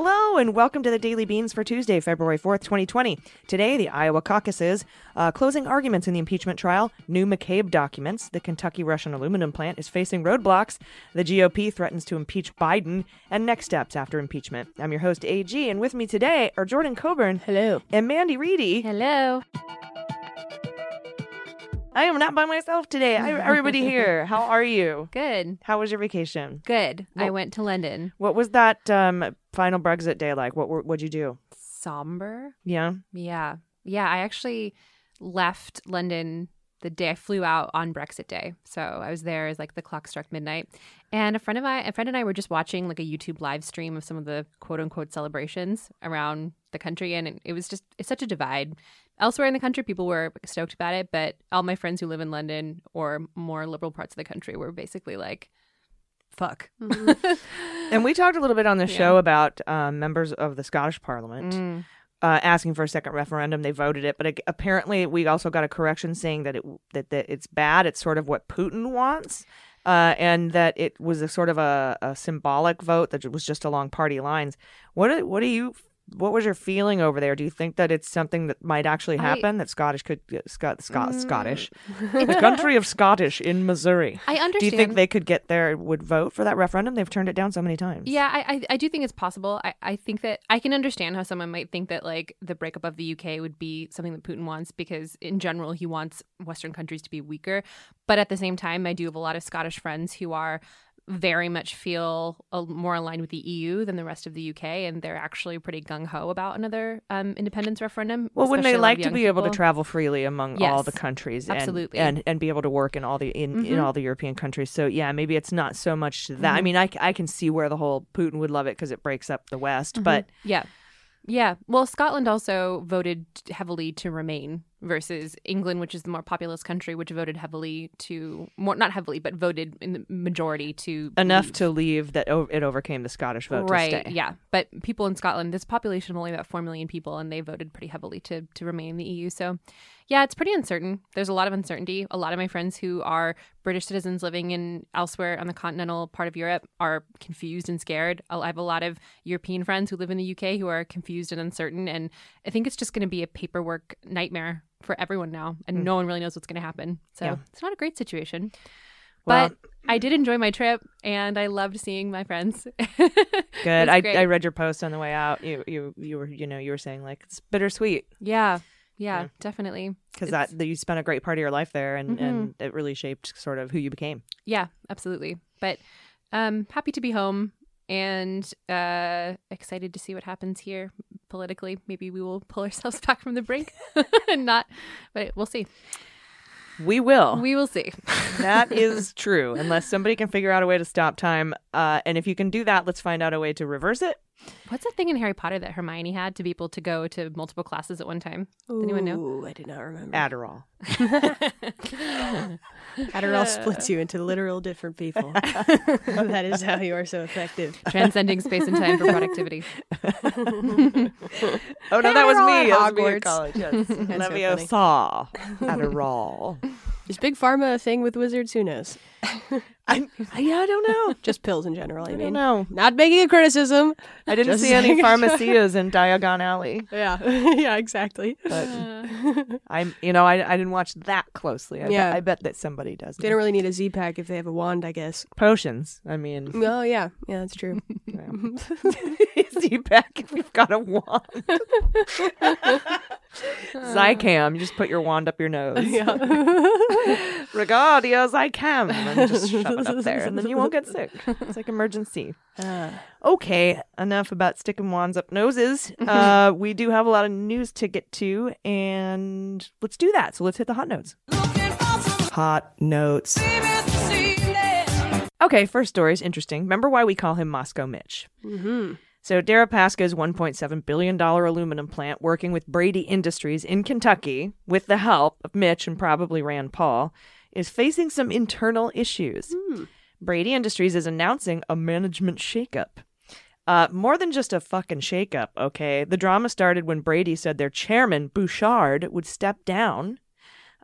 Hello and welcome to the Daily Beans for Tuesday, February 4th, 2020. Today, the Iowa caucuses, uh, closing arguments in the impeachment trial, new McCabe documents, the Kentucky Russian aluminum plant is facing roadblocks, the GOP threatens to impeach Biden, and next steps after impeachment. I'm your host, AG, and with me today are Jordan Coburn. Hello. And Mandy Reedy. Hello. I am not by myself today. I have everybody here. How are you? Good. How was your vacation? Good. I went to London. What was that um, final Brexit day like? What were- what'd you do? Somber. Yeah. Yeah. Yeah. I actually left London the day I flew out on Brexit Day. So I was there as like the clock struck midnight. And a friend of mine, a friend and I were just watching like a YouTube live stream of some of the quote unquote celebrations around the country. And it, it was just, it's such a divide. Elsewhere in the country, people were stoked about it. But all my friends who live in London or more liberal parts of the country were basically like, fuck. And we talked a little bit on the Yeah. show about um, members of the Scottish Parliament Mm. uh, asking for a second referendum. They voted it, but apparently we also got a correction saying that it that, that it's bad. It's sort of what Putin wants, uh, and that it was a sort of a, a symbolic vote that it was just along party lines. What do- what do you? What was your feeling over there? Do you think that it's something that might actually I- happen? that Scottish could get Scot, Scot, Mm. Scottish, the country of Scottish in Missouri. I understand. Do you think they could get there? Would vote for that referendum? They've turned it down so many times. Yeah, I, I, I do think it's possible. I, I think that I can understand how someone might think that like the breakup of the UK would be something that Putin wants because in general he wants Western countries to be weaker. But at the same time, I do have a lot of Scottish friends who are very much feel uh, more aligned with the EU than the rest of the UK, and they're actually pretty gung ho about another um, independence referendum. Well, wouldn't they like to be able to travel freely among all the countries and, absolutely. and and be able to work in all the in, in Mhm. all the European countries? So yeah, maybe it's not so much that. I Mhm. mean, I can see where the whole Putin would love it because it breaks up the West, but Yeah. Yeah. Well, Scotland also voted heavily to remain versus England, which is the more populous country, which voted heavily to more not heavily, but voted in the majority to enough leave. to leave that o- it overcame the Scottish vote right. to stay. Yeah. But people in Scotland, this population of only about four million people, and they voted pretty heavily to to remain in the EU. So yeah, it's pretty uncertain. There's a lot of uncertainty. A lot of my friends who are British citizens living in elsewhere on the continental part of Europe are confused and scared. I have a lot of European friends who live in the UK who are confused and uncertain. And I think it's just going to be a paperwork nightmare for everyone now. And Hmm. no one really knows what's going to happen. So Yeah. it's not a great situation. Well, but I did enjoy my trip and I loved seeing my friends. good. I. I read your post on the way out. You you you were you know you were saying like it's bittersweet yeah. Yeah, Yeah. definitely. because that, that you spent a great part of your life there and Mhm. and it really shaped sort of who you became. Yeah, absolutely. But um happy to be home and uh excited to see what happens here politically. Maybe we will pull ourselves back from the brink and not but we'll see. We will. We will see. that is true, unless somebody can figure out a way to stop time. Uh, and if you can do that, let's find out a way to reverse it. What's that thing in Harry Potter that Hermione had to be able to go to multiple classes at one time? Does anyone know? Ooh, I did not remember. Adderall. Adderall splits you into literal different people. that is how you are so effective. Transcending space and time for productivity. Oh no, that was me. at That was me at Hogwarts. college. Yes. so Leviosa. Adderall. Is Big Pharma a thing with wizards? Who knows? I, I yeah, I don't know. Just pills in general, I, I mean. don't know. Not making a criticism. I didn't Just see any pharmacias in Diagon Alley. Yeah. yeah, exactly. But I'm, you know, I, I didn't watch that closely. I, Yeah. bet, I bet that somebody does. They don't really need a Z pack if they have a wand, I guess. Potions. I mean, Oh, yeah. Yeah, that's true. Z pack if you've got a wand. Zicam, you just put your wand up your nose. yeah. Regardia Zicam, and just shove it up there, and then you won't get sick. It's like emergency. Uh, Okay, enough about sticking wands up noses. Uh, we do have a lot of news to get to, and let's do that. So let's hit the hot notes. Hot notes. Okay, first story is interesting. Remember why we call him Moscow Mitch? hmm So Deripaska's $1.7 billion aluminum plant, working with Braidy Industries in Kentucky, with the help of Mitch and probably Rand Paul, is facing some internal issues. Braidy Industries is announcing a management shakeup. Uh, more than just a fucking shakeup, okay? The drama started when Braidy said their chairman, Bouchard, would step down,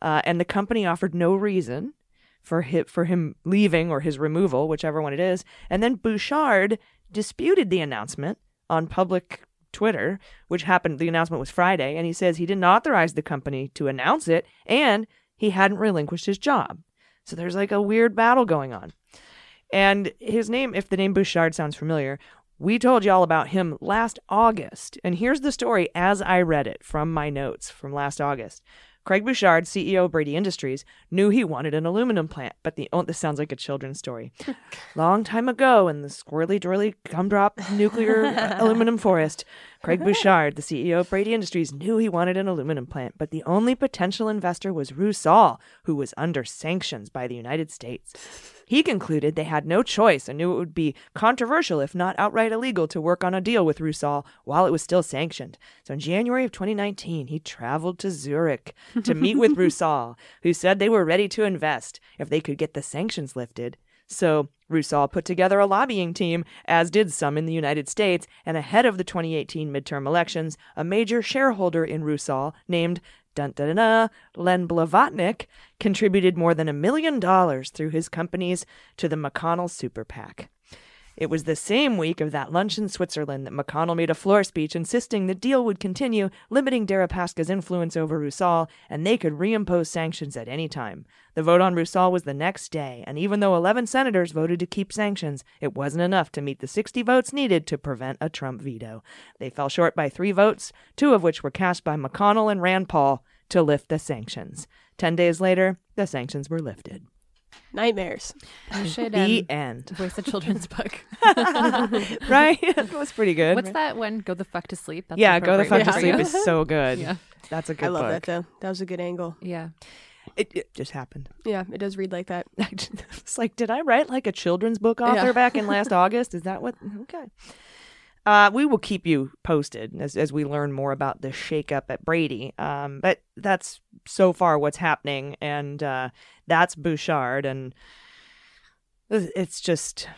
uh, and the company offered no reason for him, for him leaving or his removal, whichever one it is. And then Bouchard disputed the announcement on public Twitter, which happened, the announcement was Friday, and he says he didn't authorize the company to announce it, and he hadn't relinquished his job. So there's like a weird battle going on. And his name, if the name Bouchard sounds familiar, we told y'all about him last August. And here's the story as I read it from my notes from last August. Craig Bouchard, CEO of Braidy Industries, knew he wanted an aluminum plant, but the oh, this sounds like a children's story. Long time ago, in the squirrely, twirly, gumdrop nuclear aluminum forest, Craig Bouchard, the CEO of Braidy Industries, knew he wanted an aluminum plant, but the only potential investor was Rusal, who was under sanctions by the United States. He concluded they had no choice and knew it would be controversial, if not outright illegal, to work on a deal with Rusal while it was still sanctioned. So in January of 2019, he traveled to Zurich to meet with Rusal, who said they were ready to invest if they could get the sanctions lifted. So Rusal put together a lobbying team, as did some in the United States, and ahead of the 2018 midterm elections, a major shareholder in Rusal named dun dun dun, Len Blavatnik contributed more than a million dollars through his companies to the McConnell Super PAC. It was the same week of that lunch in Switzerland that McConnell made a floor speech insisting the deal would continue, limiting Deripaska's influence over Rusal, and they could reimpose sanctions at any time. The vote on Rusal was the next day, and even though 11 senators voted to keep sanctions, it wasn't enough to meet the 60 votes needed to prevent a Trump veto. They fell short by three votes, two of which were cast by McConnell and Rand Paul to lift the sanctions. Ten days later, the sanctions were lifted. Nightmares. You should The um, end. voice a children's book. right? it was pretty good. What's that one? Go the fuck to sleep. That's yeah, Go the Fuck to for Sleep you. is so good. Yeah. That's a good I love book. that though. That was a good angle. Yeah. It, it just happened. Yeah, it does read like that. it's like, did I write like a children's book author Yeah. back in last August? Is that what? Okay. Uh, we will keep you posted as, as we learn more about the shakeup at Braidy. Um, but that's so far what's happening, and uh, that's Bouchard, and it's just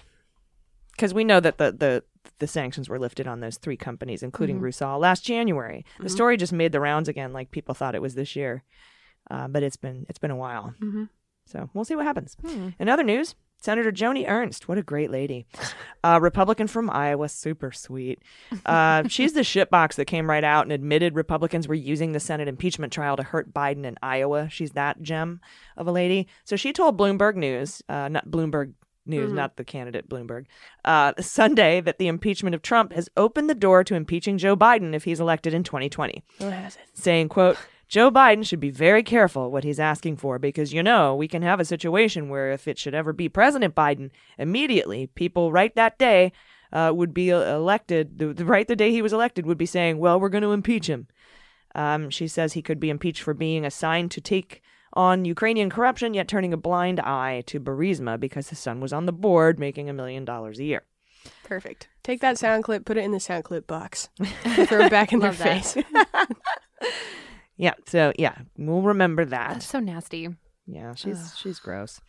because we know that the the the sanctions were lifted on those three companies, including Rusal, last January. The story just made the rounds again, like people thought it was this year, uh, but it's been it's been a while. So we'll see what happens. In other news, Senator Joni Ernst, what a great lady, uh, Republican from Iowa, super sweet. Uh, she's the shitbox that came right out and admitted Republicans were using the Senate impeachment trial to hurt Biden in Iowa. She's that gem of a lady. So she told Bloomberg News, uh, not Bloomberg News, not the candidate Bloomberg, uh, Sunday that the impeachment of Trump has opened the door to impeaching Joe Biden if he's elected in 2020 What saying, quote, Joe Biden should be very careful what he's asking for because, you know, we can have a situation where if it should ever be President Biden, immediately people right that day uh, would be uh, elected, the, the, right the day he was elected, would be saying, well, we're going to impeach him. Um, she says he could be impeached for being assigned to take on Ukrainian corruption, yet turning a blind eye to Burisma because his son was on the board making a million dollars a year. Perfect. Take that sound clip, put it in the sound clip box, throw it back in their face. Yeah, so yeah, we'll remember that. That's so nasty. Yeah, she's she's gross.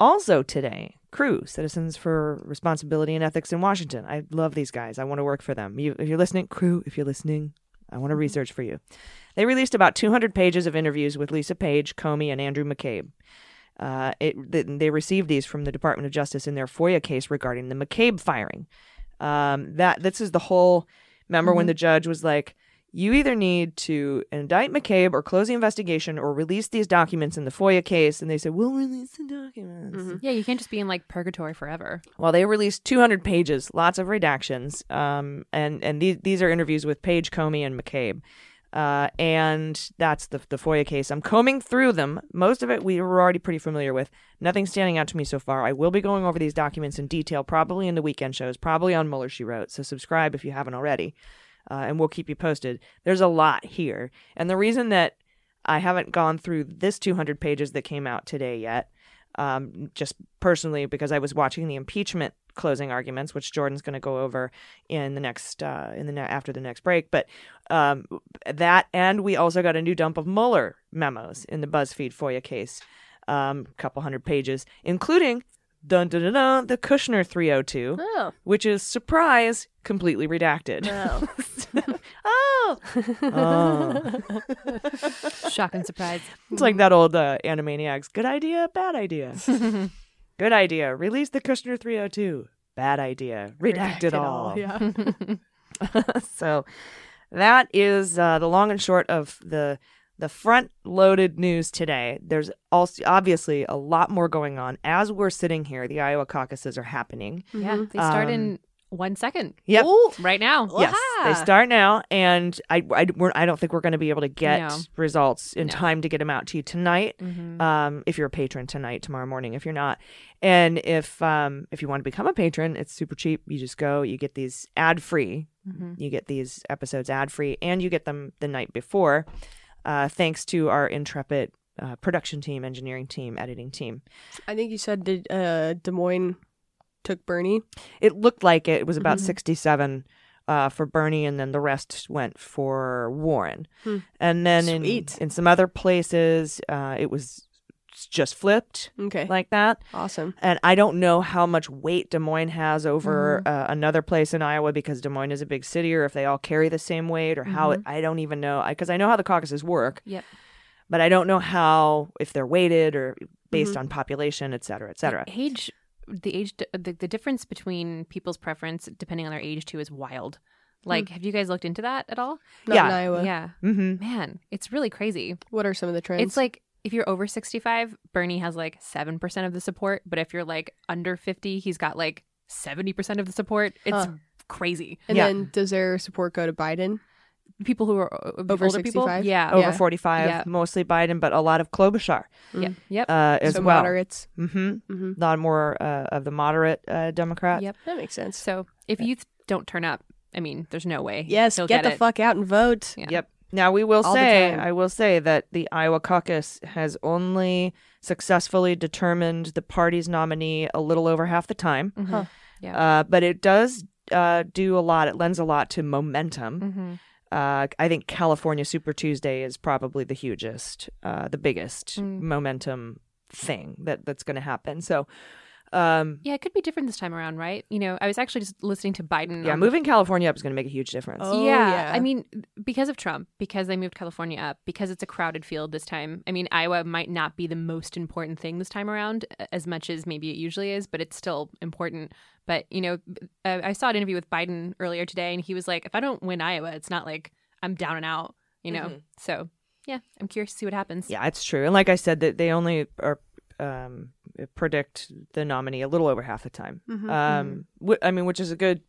Also today, Crew, Citizens for Responsibility and Ethics in Washington. I love these guys. I want to work for them. You, if you're listening, Crew, if you're listening, I want to research for you. They released about 200 pages of interviews with Lisa Page, Comey, and Andrew McCabe. Uh, it, they received these from the Department of Justice in their FOIA case regarding the McCabe firing. Um, that this is the whole. Remember when the judge was like, "You either need to indict McCabe or close the investigation or release these documents in the FOIA case," and they said, "We'll release the documents." Yeah, you can't just be in like purgatory forever. Well, they released 200 pages, lots of redactions, um, and and these these are interviews with Page, Comey, and McCabe, uh, and that's the the FOIA case. I'm combing through them. Most of it we were already pretty familiar with. Nothing standing out to me so far. I will be going over these documents in detail, probably in the weekend shows, probably on Mueller She Wrote. So subscribe if you haven't already, uh, and we'll keep you posted. There's a lot here, and the reason that I haven't gone through this 200 pages that came out today yet um, just personally because I was watching the impeachment closing arguments, which Jordan's going to go over in the next uh, in the ne- after the next break. But um, that, and we also got a new dump of Mueller memos in the BuzzFeed FOIA case, um, a couple hundred pages, including dun dun dun, dun the Kushner 302, Oh. which is surprise completely redacted. Oh, oh. Shock and surprise. It's like that old uh, Animaniacs. Good idea, bad idea. Good idea. Release the Kushner 302. Bad idea. Redact, it all. Yeah. so that is uh, the long and short of the the front loaded news today. There's also obviously a lot more going on as we're sitting here. The Iowa caucuses are happening. Yeah, they start Um, in one second. Yep. Right now. Yes, they start now, and I I, we're, I don't think we're going to be able to get No. results in No. time to get them out to you tonight. Mhm. Um, if you're a patron tonight, tomorrow morning, if you're not, and if um if you want to become a patron, it's super cheap. You just go, you get these ad free, Mhm. you get these episodes ad free, and you get them the night before, uh, thanks to our intrepid uh, production team, engineering team, editing team. I think you said did, uh, Des Moines took Bernie. It looked like it, it was about Mhm. 67 uh, for Bernie, and then the rest went for Warren. Hmm. And then in, in some other places, uh, it was just flipped Okay. like that. awesome. And I don't know how much weight Des Moines has over uh, another place in Iowa because Des Moines is a big city, or if they all carry the same weight, or how it, I don't even know. Because I, know how the caucuses work, Yep. but I don't know how, if they're weighted or based on population, et cetera, et cetera. The age, the age, the, the difference between people's preference depending on their age too is wild. Like, have you guys looked into that at all? Not Yeah. in Iowa. Yeah, Mm-hmm. man, it's really crazy. What are some of the trends? It's like if you're over 65, Bernie has like 7% of the support, but if you're like under 50, he's got like 70% of the support. It's Huh. crazy. and yeah. then does their support go to Biden? People who are o- Over older people, yeah, Over Yeah. 45, Yeah. mostly Biden, but a lot of Klobuchar yeah, yep, uh, as so well. moderates. Mm-hmm. Mhm. A lot more uh, of the moderate uh, Democrats. yep. That makes sense. So if youth don't turn up, I mean, there's no way. Yes, he'll get, the it. fuck out and vote. Yeah. Yep. Now we will All say. I will say that the Iowa caucus has only successfully determined the party's nominee a little over half the time, Mhm. Huh. Yeah. uh, but it does uh, do a lot. It lends a lot to momentum. Mhm. Uh, I think California Super Tuesday is probably the hugest, uh, the biggest Mm. momentum thing that that's going to happen. So, um, Yeah, it could be different this time around, right? You know, I was actually just listening to Biden. yeah, on the- moving California up is going to make a huge difference. Oh, yeah, yeah. I mean, because of Trump, because they moved California up, because it's a crowded field this time. I mean, Iowa might not be the most important thing this time around, as much as maybe it usually is, but it's still important. But you know, uh, I saw an interview with Biden earlier today, and he was like, "If I don't win Iowa, it's not like I'm down and out." You know, so yeah, I'm curious to see what happens. Yeah, it's true. And like I said, that they only are um, predict the nominee a little over half the time. Mhm. Um, wh- I mean, which is a good,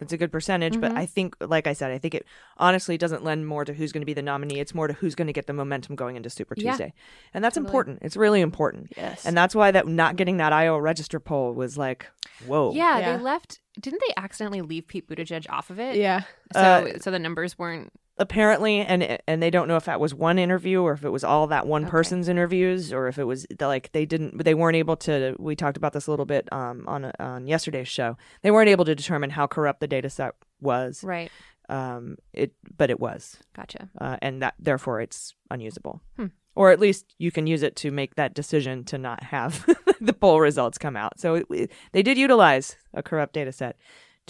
it's a good percentage. But Mhm. I think, like I said, I think it honestly doesn't lend more to who's going to be the nominee. It's more to who's going to get the momentum going into Super Yeah. Tuesday, and that's Totally. important. It's really important. Yes. And that's why that not getting that Iowa register poll was like, whoa. Yeah, Yeah. they left. Didn't they accidentally leave Pete Buttigieg off of it? yeah. So, Uh, so the numbers weren't. Apparently and and they don't know if that was one interview or if it was all that one Okay. person's interviews or if it was like they didn't they weren't able to we talked about this a little bit um on on yesterday's show they weren't able to determine how corrupt the data set was Right. um it but it was Gotcha. uh, and that therefore it's unusable Hmm. or at least you can use it to make that decision to not have the poll results come out so it, it- they did utilize a corrupt data set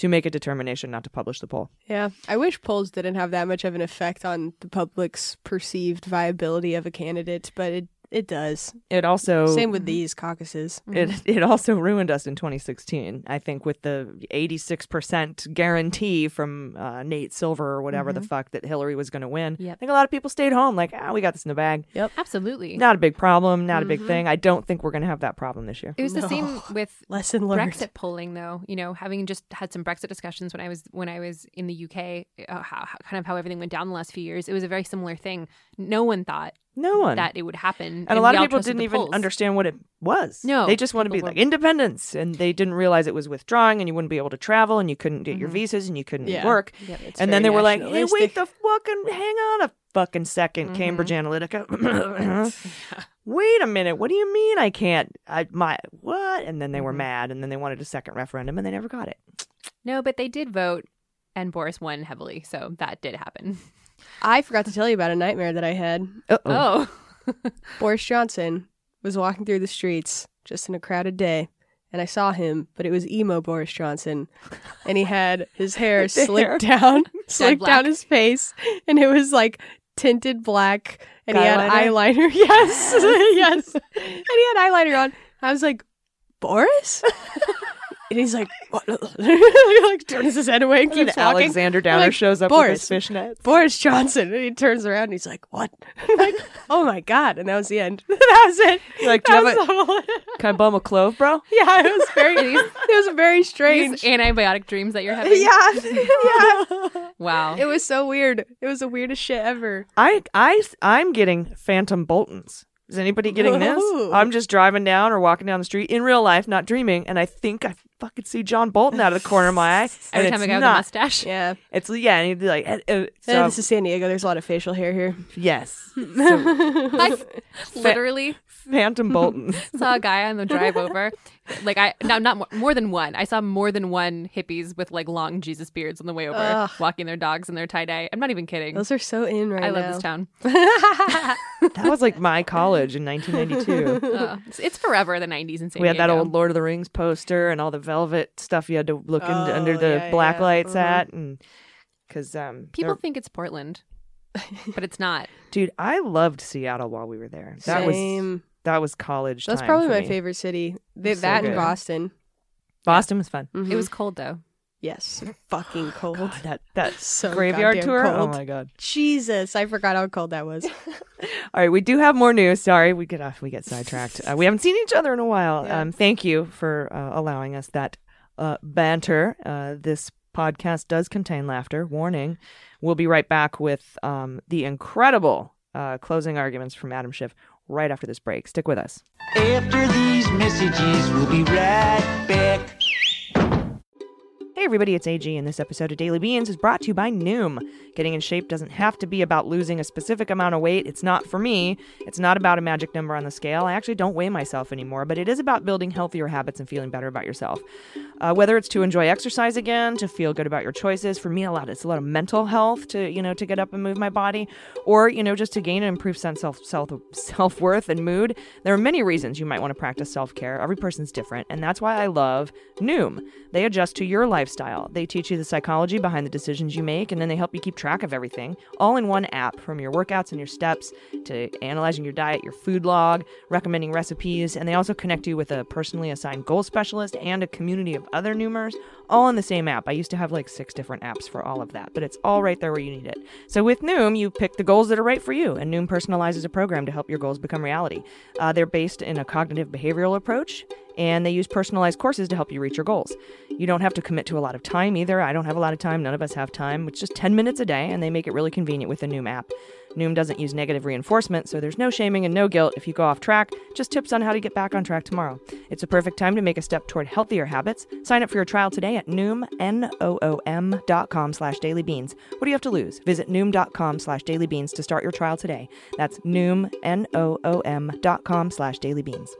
to make a determination not to publish the poll Yeah. I wish polls didn't have that much of an effect on the public's perceived viability of a candidate, but it it does. it also Same with these caucuses. It it also ruined us in 2016. I think with the 86% guarantee from uh, Nate Silver or whatever the fuck that Hillary was going to win. Yep. I think a lot of people stayed home like, ah, we got this in the bag. Yep, absolutely. Not a big problem, not a big thing. I don't think we're going to have that problem this year. It was the No. same with Lesson learned. Brexit polling, though. You know, having just had some Brexit discussions when I was when I was in the UK, uh, how, how- kind of how everything went down the last few years. It was a very similar thing. No one thought No one. that it would happen, and a lot of people didn't even polls. understand what it was. No, They just want to be people like were- independence. And they didn't realize it was withdrawing and you wouldn't be able to travel and you couldn't get your Mhm. visas and you couldn't Yeah. work. And then they were like, hey, wait the fucking hang on a fucking 2nd Cambridge Analytica. Wait a minute. What do you mean I can't? I my what? And then they were mad, and then they wanted a second referendum, and they never got it. No, but they did vote, and Boris won heavily, so that did happen. I forgot to tell you about a nightmare that I had. Uh-oh. Oh, Boris Johnson was walking through the streets just in a crowded day, and I saw him, but it was emo Boris Johnson, and he had his hair slicked down, slicked down his face, and it was like tinted black, and he had Eyeliner? eyeliner. Yes, yes, and he had eyeliner on. I was like, Boris. And he's like, what? he like turns his head away and And keeps then walking. Alexander Downer like, shows up Boris, with his fishnets. Boris Johnson. And he turns around and he's like, What? Like, oh my God. And that was the end. that was it. You're like, do you have a, was the whole- can I bum a clove, bro? yeah, it was very, it was very these strange. antibiotic dreams that you're having. Yeah, yeah. Wow. It was so weird. It was the weirdest shit ever. I, I, I'm getting phantom Boltons. Is anybody getting this? I'm just driving down or walking down the street in real life, not dreaming, and I think I fucking see John Bolton out of the corner of my eye. and Every time it's I go with a mustache. Yeah. It's yeah, and he'd be like, uh, uh, Eh, so, this is San Diego. There's a lot of facial hair here. yes, so, I literally Phantom Bolton. saw a guy on the drive over. Like I no, not more, more than one. I saw more than one hippies with like long Jesus beards on the way over, Ugh. walking their dogs in their tie dye. I'm not even kidding. Those are so in right now. I now. love this town. that was like my college in 1992. Uh, it's, it's forever the 90s in San we had that old Lord of the Rings poster and all the velvet stuff you had to look into Oh, under the yeah, black yeah. lights Mhm. at, and because um, People there- think it's Portland, but it's not. dude, I loved Seattle while we were there. That was Same. That was college. That's time probably for my me. favorite city. They, So that good. and Boston. Boston was fun. Mhm. It was cold though. yes, fucking cold. God, that that So graveyard goddamn tour. cold. Oh my god! Jesus, I forgot how cold that was. All right, we do have more news. Sorry, we get off. We get sidetracked. Uh, we haven't seen each other in a while. Yeah. Um, thank you for uh, allowing us that uh, banter. Uh, this podcast does contain laughter. Warning. We'll be right back with um, the incredible uh, closing arguments from Adam Schiff right after this break. Stick with us. After these messages, we'll be right back. Hey everybody, it's AG, and this episode of Daily Beans is brought to you by Noom. Getting in shape doesn't have to be about losing a specific amount of weight. It's not for me. It's not about a magic number on the scale. I actually don't weigh myself anymore, but it is about building healthier habits and feeling better about yourself. Uh, whether it's to enjoy exercise again, to feel good about your choices, for me, a lot it's a lot of mental health to you know to get up and move my body, or you know just to gain an improved sense of self self worth and mood. There are many reasons you might want to practice self care. Every person's different, and that's why I love Noom. They adjust to your lifestyle. They teach you the psychology behind the decisions you make, and then they help you keep track of everything, all in one app. From your workouts and your steps to analyzing your diet, your food log, recommending recipes, and they also connect you with a personally assigned goal specialist and a community of other Noomers, all in the same app. I used to have like six different apps for all of that, but it's all right there where you need it. So with Noom, you pick the goals that are right for you, and Noom personalizes a program to help your goals become reality. Uh, they're based in a cognitive behavioral approach and they use personalized courses to help you reach your goals. You don't have to commit to a lot of time either. I don't have a lot of time. None of us have time. It's just 10 minutes a day, and they make it really convenient with the Noom app. Noom doesn't use negative reinforcement, so there's no shaming and no guilt if you go off track, just tips on how to get back on track tomorrow. It's a perfect time to make a step toward healthier habits. Sign up for your trial today at Noom, N-O-O-M dot com slash dailybeans. What do you have to lose? Visit Noom.com slash dailybeans to start your trial today. That's Noom, N-O-O-M dot com slash dailybeans.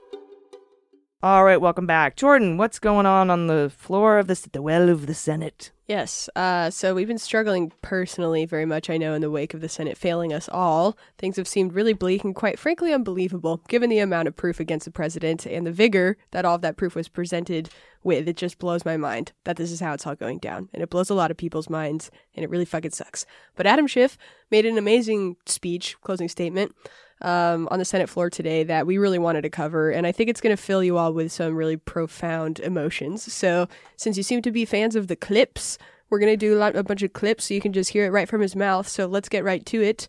All right, welcome back. Jordan, what's going on on the floor of the, well of the Senate? Yes. Uh, so we've been struggling personally very much, I know, in the wake of the Senate failing us all. Things have seemed really bleak and quite frankly unbelievable, given the amount of proof against the president and the vigor that all of that proof was presented with. It just blows my mind that this is how it's all going down. And it blows a lot of people's minds, and it really fucking sucks. But Adam Schiff made an amazing speech, closing statement. Um, on the Senate floor today that we really wanted to cover, and I think it's going to fill you all with some really profound emotions. So, since you seem to be fans of the clips, we're going to do a, lot, a bunch of clips so you can just hear it right from his mouth. So, let's get right to it.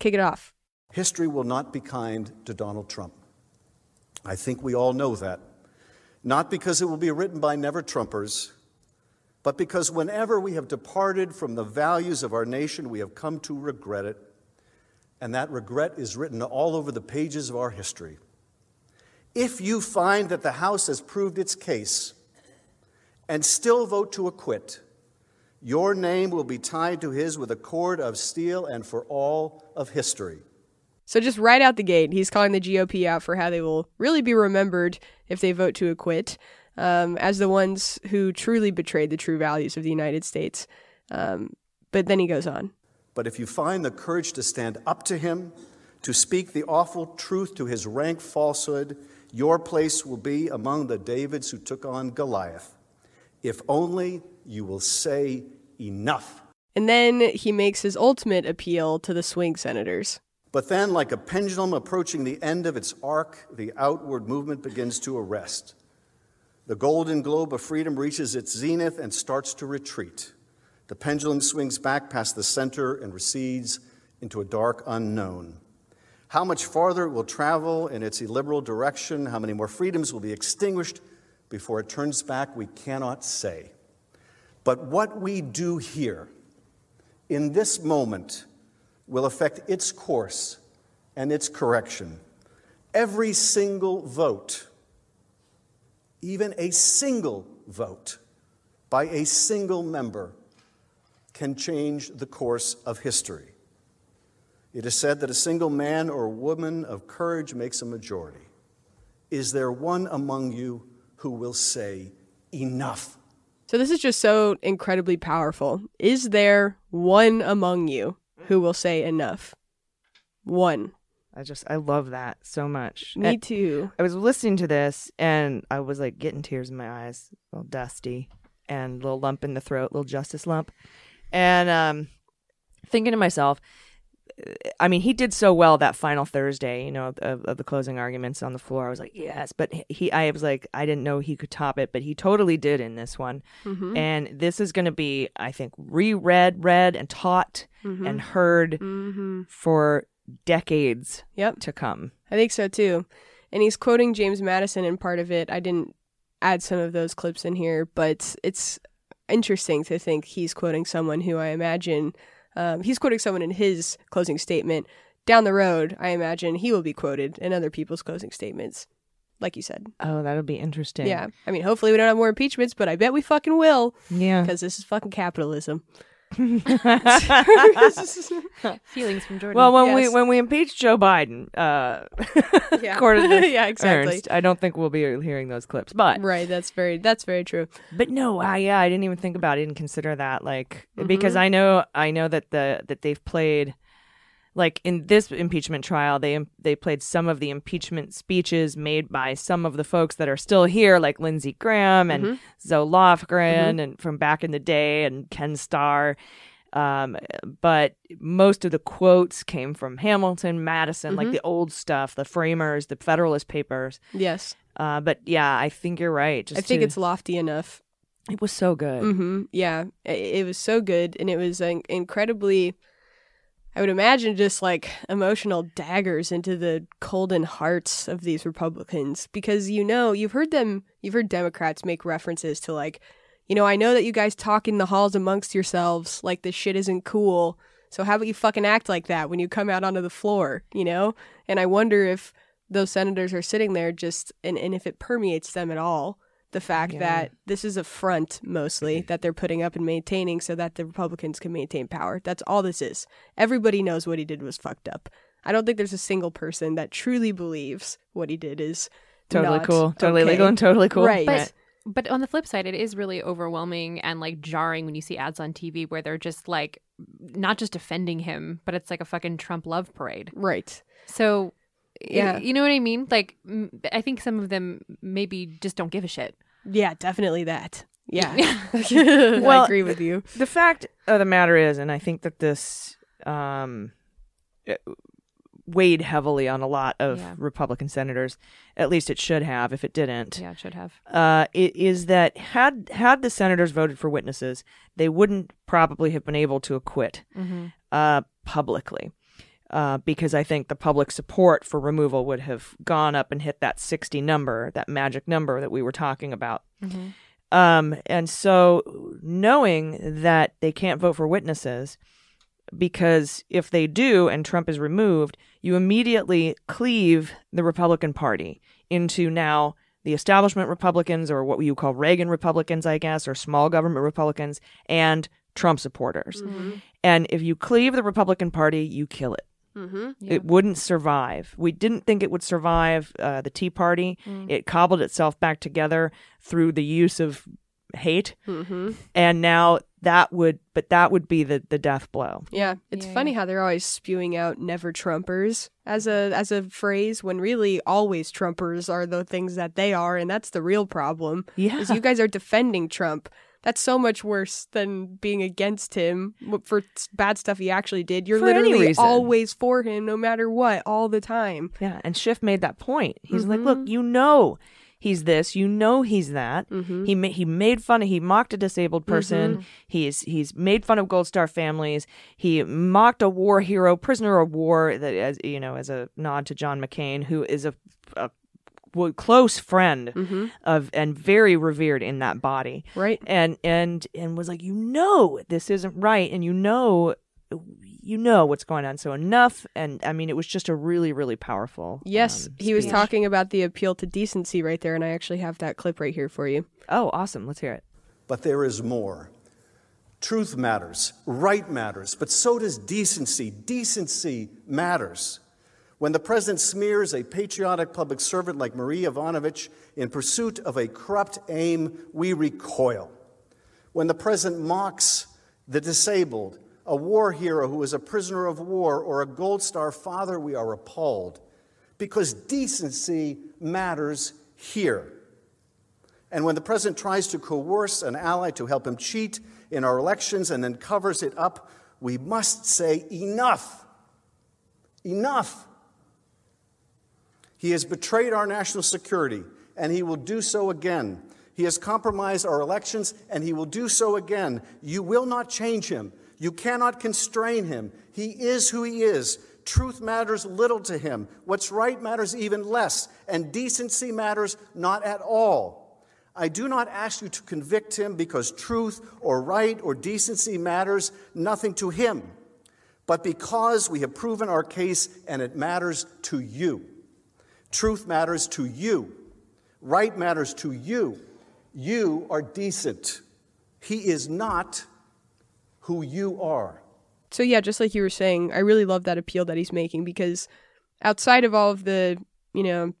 Kick it off. History will not be kind to Donald Trump. I think we all know that. Not because it will be written by never Trumpers, but because whenever we have departed from the values of our nation, we have come to regret it. And that regret is written all over the pages of our history. If you find that the House has proved its case and still vote to acquit, Your name will be tied to his with a cord of steel and for all of history. So just right out the gate, he's calling the GOP out for how they will really be remembered if they vote to acquit um, as the ones who truly betrayed the true values of the United States. Um, but then he goes on. But if you find the courage to stand up to him, to speak the awful truth to his rank falsehood, your place will be among the Davids who took on Goliath. If only you will say enough. And then he makes his ultimate appeal to the swing senators. But then, like a pendulum approaching the end of its arc, the outward movement begins to arrest. The golden globe of freedom reaches its zenith and starts to retreat. The pendulum swings back past the center and recedes into a dark unknown. How much farther it will travel in its illiberal direction, how many more freedoms will be extinguished before it turns back, we cannot say. But what we do here in this moment will affect its course and its correction. Every single vote, even a single vote by a single member, can change the course of history. It is said that a single man or woman of courage makes a majority. Is there one among you who will say, Enough? So this is just so incredibly powerful. Is there one among you who will say enough? One. I just I love that so much. Me And too. I was listening to this and I was like getting tears in my eyes, a little dusty, and a little lump in the throat, little justice lump, and um, thinking to myself, I mean, he did so well that final Thursday, you know, of, of the closing arguments on the floor. I was like, yes, but he, I was like, I didn't know he could top it, but he totally did in this one. Mm-hmm. And this is going to be, I think, reread, read, and taught mm-hmm. and heard mm-hmm. for decades Yep. to come. I think so too. And he's quoting James Madison in part of it. I didn't add some of those clips in here, but it's interesting to think he's quoting someone who I imagine um, he's quoting someone in his closing statement. Down the road, I imagine he will be quoted in other people's closing statements, like you said. Oh, that'll be interesting. Yeah. I mean, hopefully we don't have more impeachments, but I bet we fucking will Yeah. because this is fucking capitalism. Feelings from Jordan. Well, when Yes. we when we impeach Joe Biden, uh, Yeah. according to Yeah, exactly. Ernst, I don't think we'll be hearing those clips. But Right. That's very. That's very true. but no, I yeah, I didn't even think about it. I didn't consider that like Mm-hmm. because I know I know that the that they've played like in this impeachment trial they they played some of the impeachment speeches made by some of the folks that are still here like Lindsey Graham and Mm-hmm. Zoe Lofgren and from back in the day and Ken Starr um, but most of the quotes came from Hamilton, Madison, Mm-hmm. like the old stuff, the framers, the Federalist Papers. Yes. Uh, but yeah, I think you're right. Just I think to- it's lofty enough. it was so good. hmm Yeah, it, it was so good, and it was an incredibly. I would imagine just like emotional daggers into the colden hearts of these Republicans because you know you've heard them, you've heard Democrats make references to like, you know, I know that you guys talk in the halls amongst yourselves like this shit isn't cool. So how about you fucking act like that when you come out onto the floor, you know? And I wonder if those senators are sitting there just and, and if it permeates them at all the fact that this is a front mostly that they're putting up and maintaining so that the Republicans can maintain power. That's all this is. Everybody knows what he did was fucked up. I don't think there's a single person that truly believes what he did is Totally not cool. Totally okay. legal and totally cool. Right. But but on the flip side, it is really overwhelming and like jarring when you see ads on TV where they're just like not just defending him, but it's like a fucking Trump love parade. Right. So Yeah. yeah, you know what I mean. Like I think some of them maybe just don't give a shit. Yeah, definitely that. Yeah. Well, I agree with you. the fact of the matter is, and I think that this um, weighed heavily on a lot of Yeah. Republican senators. At least it should have. If it didn't, Yeah, it should have. uh, it is that had had the senators voted for witnesses, they wouldn't probably have been able to acquit uh, publicly. Uh, because I think the public support for removal would have gone up and hit that 60 number, that magic number that we were talking about. Um, and so, knowing that they can't vote for witnesses, because if they do and Trump is removed, you immediately cleave the Republican Party into now the establishment Republicans, or what you call Reagan Republicans, I guess, or small government Republicans, and Trump supporters. And if you cleave the Republican Party, you kill it. Mm-hmm. It wouldn't survive. We didn't think it would survive uh, the Tea Party. Mm. It cobbled itself back together through the use of hate, mm-hmm. and now that would, but that would be the the death blow. Yeah, it's Yeah, funny how they're always spewing out "never Trumpers" as a as a phrase when really always Trumpers are the things that they are, and that's the real problem. Yeah. is you guys are defending Trump. That's so much worse than being against him for bad stuff he actually did. You're For literally always for him, no matter what, all the time. Yeah, and Schiff made that point. He's like, look, mm-hmm. you know he's this, you know he's that. Mm-hmm. He ma- he made fun of he mocked a disabled mm-hmm. person. He's he's made fun of Gold Star families. He mocked a war hero, prisoner of war that as you know, as a nod to John McCain who is a, close friend of and very revered in that body. Right. And and and was like, "You know this isn't right and you know you know what's going on. So enough. And I mean, it was just a really, really powerful. Yes, um, he was talking about the appeal to decency right there, and I actually have that clip right here for you. Oh, awesome. Let's hear it. But there is more. Truth matters, right matters, but so does decency. Decency matters. When the president smears a patriotic public servant like Marie Yovanovitch in pursuit of a corrupt aim, we recoil. When the president mocks the disabled, a war hero who is a prisoner of war, or a Gold Star father, we are appalled. Because decency matters here. And when the president tries to coerce an ally to help him cheat in our elections and then covers it up, we must say, enough. Enough. He has betrayed our national security, and he will do so again. He has compromised our elections, and he will do so again. You will not change him. You cannot constrain him. He is who he is. Truth matters little to him. What's right matters even less, and decency matters not at all. I do not ask you to convict him because truth or right or decency matters nothing to him, but because we have proven our case and it matters to you. Truth matters to you. Right matters to you. You are decent. He is not who you are. So yeah, just like you were saying, I really love that appeal that he's making because outside of all of the, you know,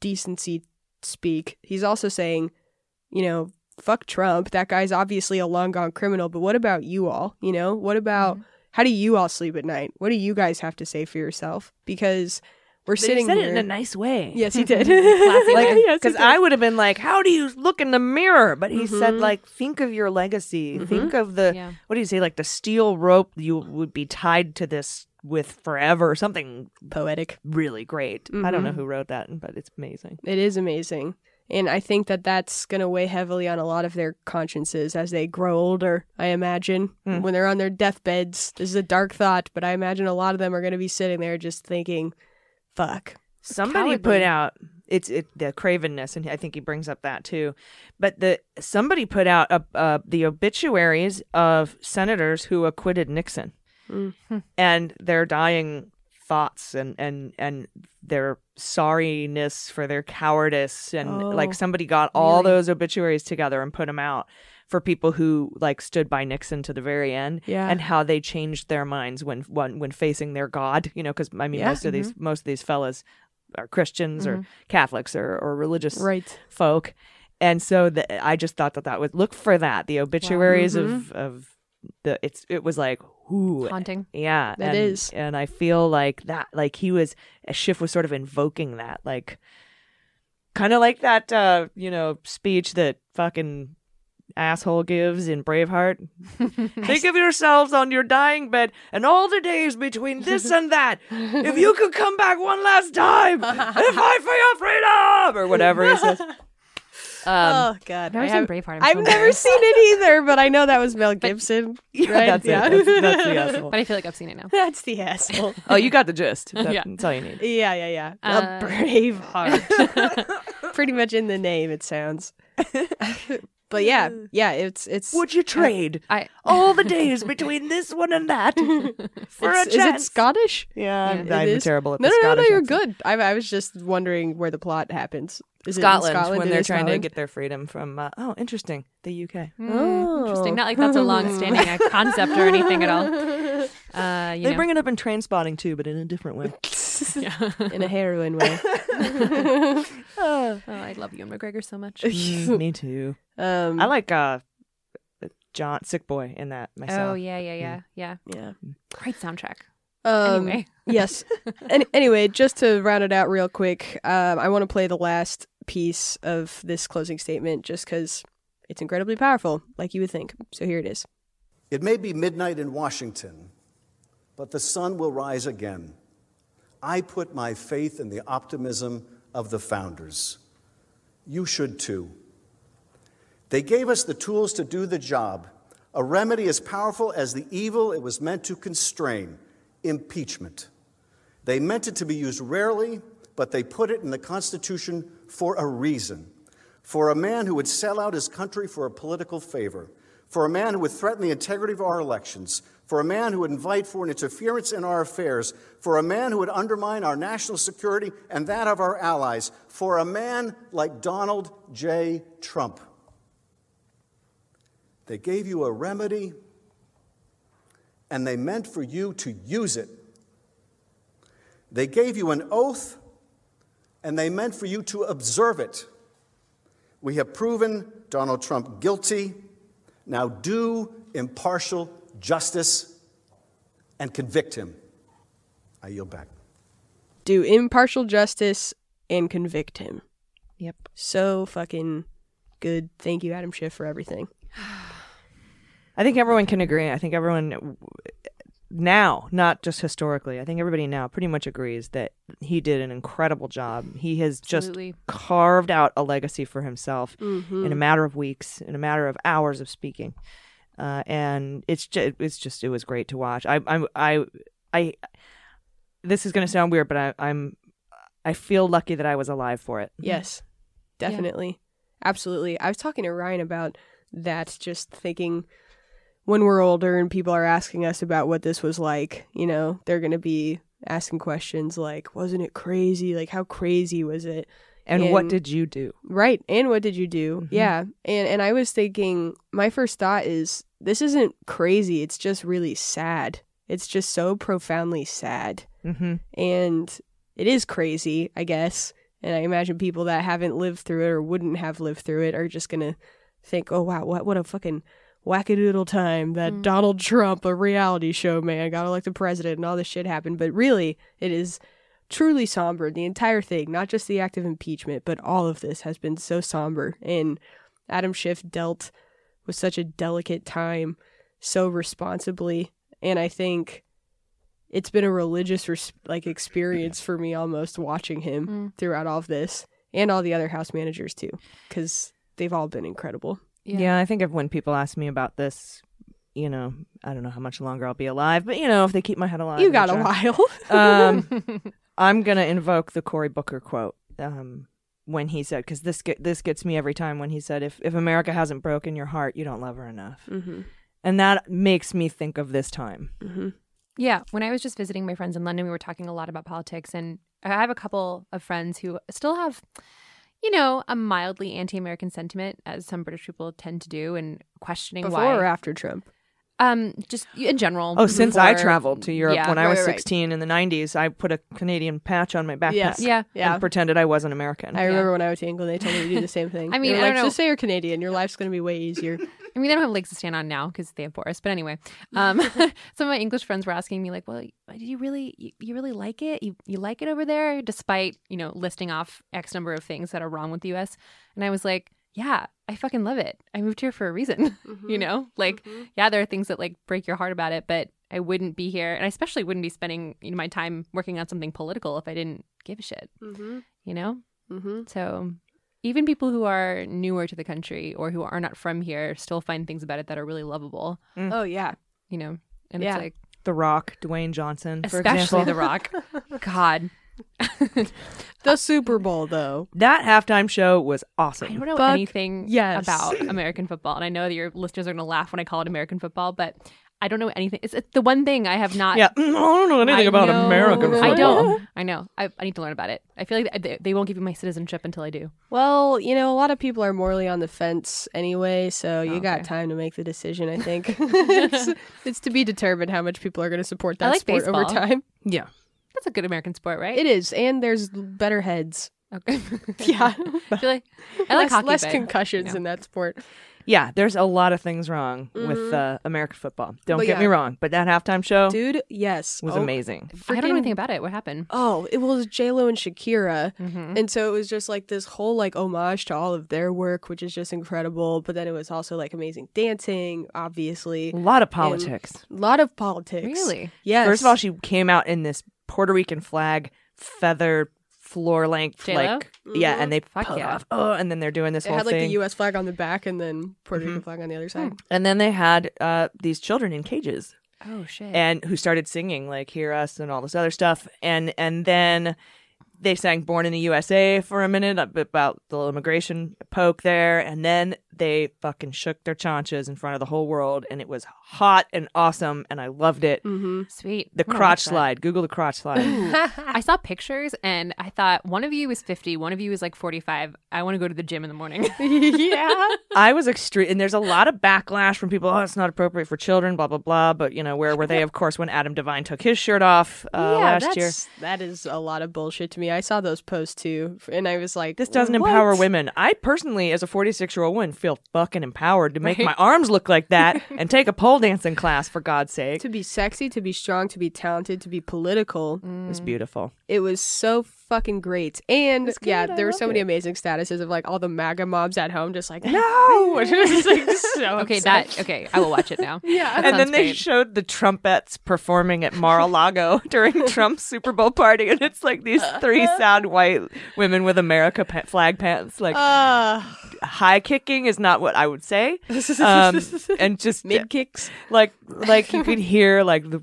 decency speak, he's also saying, you know, fuck Trump. That guy's obviously a long gone criminal, but what about you all? You know, what about mm-hmm. how do you all sleep at night? What do you guys have to say for yourself? Because we're sitting He said here. it in a nice way. yes, he did. Like, way. Yes, because. I would have been like, "How do you look in the mirror?" But he said, Mhm. like, "Think of your legacy. Think of the Yeah. what do you say? Like the steel rope you would be tied to this with forever. Something poetic. really great. I don't know Mhm. who wrote that, but it's amazing. It is amazing. And I think that that's going to weigh heavily on a lot of their consciences as they grow older, I imagine. Hmm. When they're on their deathbeds, this is a dark thought, but I imagine a lot of them are going to be sitting there just thinking, fuck. Somebody put out it's it the cravenness, and I think he brings up that too. But the somebody put out uh, uh, the obituaries of senators who acquitted Nixon, Mm. and their dying thoughts and and and their sorriness for their cowardice, and Oh, like somebody got all really? those obituaries together and put them out for people who like stood by Nixon to the very end Yeah. and how they changed their minds when when, when facing their God, you know, because I mean Yeah. most of these most of these fellas are Christians or Mhm. Catholics or, or religious Right. folk, and so the, I just thought that that would look for that the obituaries Mm-hmm. of of the it's it was like ooh Haunting. yeah That and, is. and I feel like that like he was Schiff was sort of invoking that like kind of like that uh you know speech that fucking asshole gives in Braveheart Think of yourselves on your dying bed and all the days between this and that. If you could come back one last time and fight for your freedom or whatever he says. Um, oh, God. Never I seen have- Braveheart. I'm I've so never seen it either, but I know that was Mel Gibson. yeah, right? that's yeah. it. That's, that's the asshole. But I feel like I've seen it now. That's the asshole. Oh, you got the gist. That- Yeah. That's all you need. Yeah, yeah, yeah. Uh, a brave heart. Pretty much in the name, it sounds. But yeah, yeah, it's it's. Would you trade I all the days between this one and that for it's- a is it? Scottish? Yeah, Yeah. I'm, It I'm is? terrible at No, the no, no, no, Scottish you're accent. good. I, I was just wondering where the plot happens. Is it Scotland, Scotland? when they're is trying to get their freedom from. Uh, oh, interesting. The UK. Mm, Interesting. Oh. Not like that's a long-standing uh, concept or anything at all. Uh, you They know. bring it up in Trainspotting too, but in a different way. in a heroin way. Oh, I love Ewan McGregor so much. Mm, me too. Um, I like uh, John Sick Boy in that myself. Oh yeah, yeah, yeah, yeah. yeah. Great soundtrack. Um, Anyway. yes. Any anyway, just to round it out real quick, um, I want to play the last piece of this closing statement just because it's incredibly powerful, like you would think. So here it is. It may be midnight in Washington, but the sun will rise again. I put my faith in the optimism of the founders. You should too. They gave us the tools to do the job, a remedy as powerful as the evil it was meant to constrain impeachment. They meant it to be used rarely, but they put it in the Constitution for a reason. For a man who would sell out his country for a political favor, for a man who would threaten the integrity of our elections, for a man who would invite foreign interference in our affairs, for a man who would undermine our national security and that of our allies, for a man like Donald J. Trump. They gave you a remedy and they meant for you to use it. They gave you an oath and they meant for you to observe it. We have proven Donald Trump guilty. Now do impartial justice and convict him. I yield back. Do impartial justice and convict him. Yep. So fucking good. Thank you, Adam Schiff, for everything. I think everyone can agree. I think everyone now, not just historically, I think everybody now pretty much agrees that he did an incredible job. He has Absolutely. just carved out a legacy for himself mm-hmm. in a matter of weeks, in a matter of hours of speaking. Uh, and it's just, it's just, it was great to watch. I, I, I, I this is going to sound weird, but I, I'm, I feel lucky that I was alive for it. Yes, definitely. Absolutely. I was talking to Ryan about that, just thinking when we're older and people are asking us about what this was like, you know, they're going to be asking questions like, wasn't it crazy? Like, how crazy was it? And what did you do? Right. And what did you do? Yeah. And and I was thinking my first thought is this isn't crazy. It's just really sad. It's just so profoundly sad. Mm-hmm. And it is crazy, I guess. And I imagine people that haven't lived through it or wouldn't have lived through it are just going to think, "Oh wow, what what a fucking wackadoodle time that Donald Trump, a reality show man, got elected president and all this shit happened." But really, it is truly somber. The entire thing, not just the act of impeachment, but all of this has been so somber. And Adam Schiff dealt with such a delicate time so responsibly. And I think it's been a religious res- like experience for me almost watching him throughout all of this and all the other house managers too because they've all been incredible. Yeah. I think of when people ask me about this, you know, I don't know how much longer I'll be alive, but you know, if they keep my head alive, you got a while. Um, I'm gonna invoke the Cory Booker quote. Um, when he said, because this get, this gets me every time when he said, "If if America hasn't broken your heart, you don't love her enough," mm-hmm. and that makes me think of this time. Mm-hmm. Yeah, when I was just visiting my friends in London, we were talking a lot about politics, and I have a couple of friends who still have, you know, a mildly anti-American sentiment, as some British people tend to do, and questioning before why. or after trump Um, just in general. Oh, since I traveled to Europe yeah, when I was right, right. 16 in the 90s, I put a Canadian patch on my backpack. Yes. Yeah. yeah And pretended I was an American. i remember when i went to england they told me to do the same thing I mean, I like, don't know. just say you're canadian your life's going to be way easier I mean, they don't have legs to stand on now because they have forests. But anyway, um, some of my English friends were asking me, like, "Well, did you really, you, you really like it? You, you like it over there, despite you know listing off X number of things that are wrong with the U.S." And I was like, "Yeah, I fucking love it. I moved here for a reason. you know, like, yeah, there are things that like break your heart about it, but I wouldn't be here, and I especially wouldn't be spending you know, my time working on something political if I didn't give a shit. mm-hmm. You know, Mm-hmm. so even people who are newer to the country or who are not from here still find things about it that are really lovable, oh yeah you know. And Yeah. it's like The Rock, Dwayne Johnson, for especially example. The Rock. God. the super bowl though That halftime show was awesome. I don't know Fuck anything yes. about American football. And I know that your listeners are gonna laugh when I call it American football, but I don't know anything. It's, it's the one thing I have not. Yeah, I don't know anything I about know- American football. I don't. I know. I, I need to learn about it. I feel like they, they won't give me my citizenship until I do. Well, you know, a lot of people are morally on the fence anyway, so you oh, got Okay. time to make the decision, I think. it's, it's to be determined how much people are going to support that like sport over time. Yeah, That's a good American sport, right? It is, and there's better heads. Okay. Yeah. I feel like I like less, hockey. less concussions yeah. in that sport. Yeah. There's a lot of things wrong with uh, American football. Don't But get me wrong, but that halftime show Dude, yes. was Oh, amazing. I don't know anything about it. What happened? Oh, it was J Lo and Shakira, Mm-hmm. and so it was just like this whole like homage to all of their work, which is just incredible. But then it was also like amazing dancing, obviously, A lot of politics. a lot of politics. Really? Yes. First of all, she came out in this Puerto Rican flag, feather floor length, J-Lo? like yeah, and they Fuck pull yeah. off. Oh, and then they're doing this whole thing. it whole had like thing, the U.S. flag on the back and then Puerto Mm-hmm. Rican flag on the other side. and then they had uh, these children in cages. Oh shit. and who started singing like "Hear Us" and all this other stuff, and and then they sang "Born in the USA" for a minute about the immigration poke there, and then they fucking shook their chaunches in front of the whole world, and it was hot and awesome, and I loved it. Mm-hmm. Sweet. The I'm crotch slide, Google the crotch slide. I saw pictures and I thought one of you is 50, one of you is like 45. I want to go to the gym in the morning. yeah. I was extreme, and there's a lot of backlash from people. Oh, it's not appropriate for children, blah blah blah. But you know, where were they? Of course, when Adam Levine took his shirt off uh, yeah, last year. that's, that is a lot of bullshit to me. I saw those posts too, and I was like, This doesn't "What?" empower women. I personally, as a 46 year old woman, feel fucking empowered to make my arms look like that and take a pole dancing class for God's sake. To be sexy, to be strong, to be talented, to be political. It was beautiful. It was so fucking great. And yeah, there were so many amazing statuses of like all the MAGA mobs at home, just like no, It was, like, so okay, upset. that okay, I will watch it now. Yeah. That and then sounds they great. showed the Trumpettes performing at Mar-a-Lago during Trump's Super Bowl party, and it's like these three sad white women with America pa- flag pants. Like Uh, high kicking is not what I would say, um, and just mid kicks. like like you could hear like the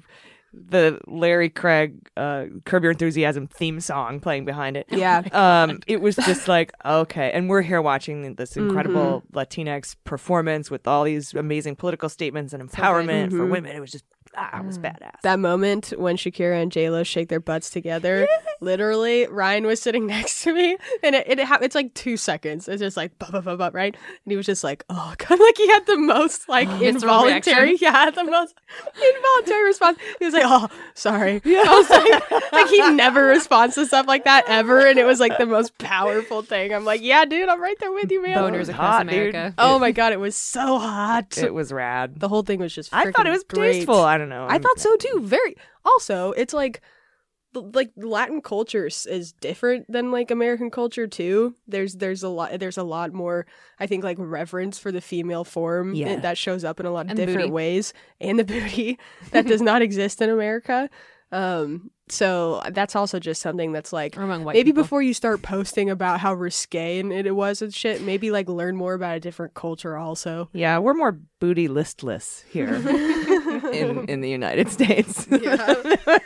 the Larry Craig uh, Curb Your Enthusiasm theme song playing behind it. Yeah. Um, it was just like okay, and we're here watching this incredible Latinx performance with all these amazing political statements and empowerment for women. It was just ah, it was badass. That moment when Shakira and J Lo shake their butts together, literally, Ryan was sitting next to me, and it, it ha- it's like two seconds. It's just like, buh, buh, buh, buh, right? And he was just like, oh, God, like he had the most like involuntary, reaction? yeah, the most involuntary response. He was like, oh, sorry. Yeah. I was like, like he never responds to stuff like that ever, and it was like the most powerful thing. I'm like, yeah, dude, I'm right there with you, man. boners across hot, dude. Oh my God, it was so hot. it was rad. the whole thing was just. I thought it was great. tasteful. I don't know. I thought so too. Very. Also, it's like like Latin culture s- is different than like American culture too. There's there's a lot there's a lot more I think like reverence for the female form i- Yeah. that shows up in a lot of And the different booty. ways and the booty that does not exist in America. Um so that's also just something that's like among white maybe people. before you start posting about how risque and it was and shit, maybe like learn more about a different culture also. Yeah, we're more booty listless here in in the United States. uh,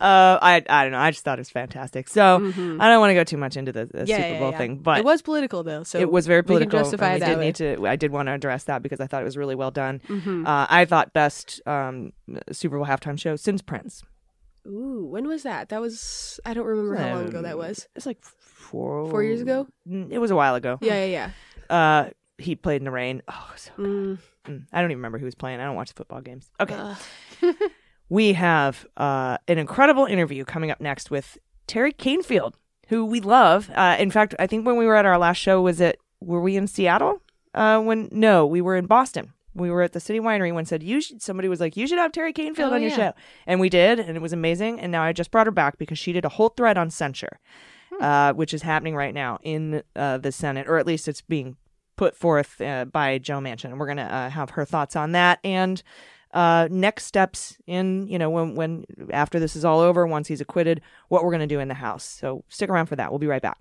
I I don't know. I just thought it was fantastic. So I don't want to go too much into the, the Yeah, Super Bowl yeah. thing, but it was political though, so it was very we political. justify we that did way. need to. I did want to address that because I thought it was really well done. Mm-hmm. Uh, I thought best um, Super Bowl halftime show since Prince. Ooh, when was that? That was I don't remember how long ago that Um, was. It's like four Four years ago? Mm, It was a while ago. Yeah, yeah, Uh, he played in the rain. Oh, so yeah. Mm, Mm, I don't even remember who was playing. I don't watch the football games. Okay. we have uh, an incredible interview coming up next with Teri Kanefield, who we love. Uh, in fact, I think when we were at our last show, was it were we in Seattle? Uh, when no, we were in Boston. We were at the City Winery when said you should. Somebody was like, "You should have Teri Kanefield Oh, on your yeah. show," and we did, and it was amazing. And now I just brought her back because she did a whole thread on censure, uh, which is happening right now in uh, the Senate, or at least it's being put forth uh, by Joe Manchin. We're gonna uh, have her thoughts on that and uh, next steps in you know when when after this is all over, once he's acquitted, what we're gonna do in the House. So stick around for that. We'll be right back.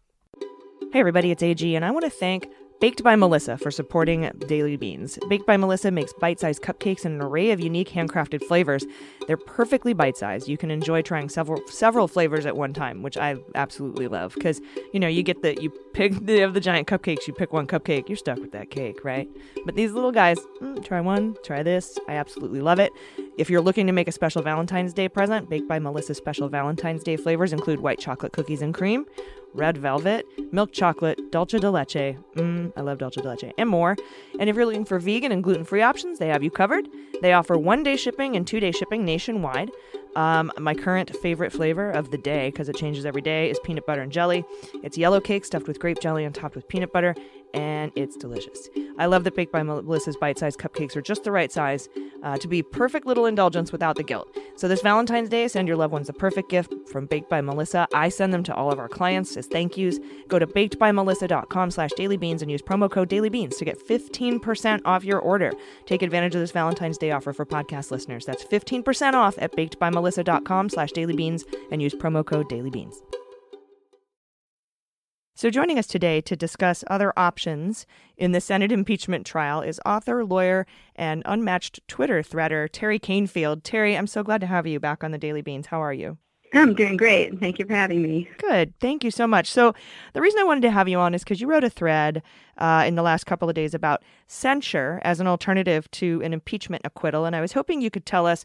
Hey everybody, it's AG, and I want to thank Baked by Melissa for supporting Daily Beans. Baked by Melissa makes bite sized cupcakes in an array of unique handcrafted flavors. They're perfectly bite sized. You can enjoy trying several several flavors at one time, which I absolutely love because, you know, you get the, you pick the, of the giant cupcakes, you pick one cupcake, you're stuck with that cake, right? But these little guys, mm, try one, try this. I absolutely love it. If you're looking to make a special Valentine's Day present, Baked by Melissa special Valentine's Day flavors include white chocolate cookies and cream, red velvet, milk chocolate, dulce de leche. Mmm, I love dulce de leche, and more. And if you're looking for vegan and gluten free options, they have you covered. They offer one day shipping and two day shipping nationwide. Um, my current favorite flavor of the day, because it changes every day, is peanut butter and jelly. It's yellow cake stuffed with grape jelly and topped with peanut butter, and it's delicious. I love that Baked by Melissa's bite sized cupcakes are just the right size uh, to be perfect little indulgence without the guilt. So this Valentine's Day, send your loved ones a perfect gift from Baked by Melissa. I send them to all of our clients as thank yous. Go to bakedbymelissa.com slash dailybeans and use promo code dailybeans to get 15% off your order. Take advantage of this Valentine's Day offer for podcast listeners. That's 15% off at bakedbymelissa.com slash dailybeans and use promo code dailybeans. So, joining us today to discuss other options in the Senate impeachment trial is author, lawyer, and unmatched Twitter threader Teri Kanefield. Teri, I'm so glad to have you back on the Daily Beans. How are you? I'm doing great. Thank you for having me. Good. Thank you so much. So, the reason I wanted to have you on is because you wrote a thread uh, in the last couple of days about censure as an alternative to an impeachment acquittal. And I was hoping you could tell us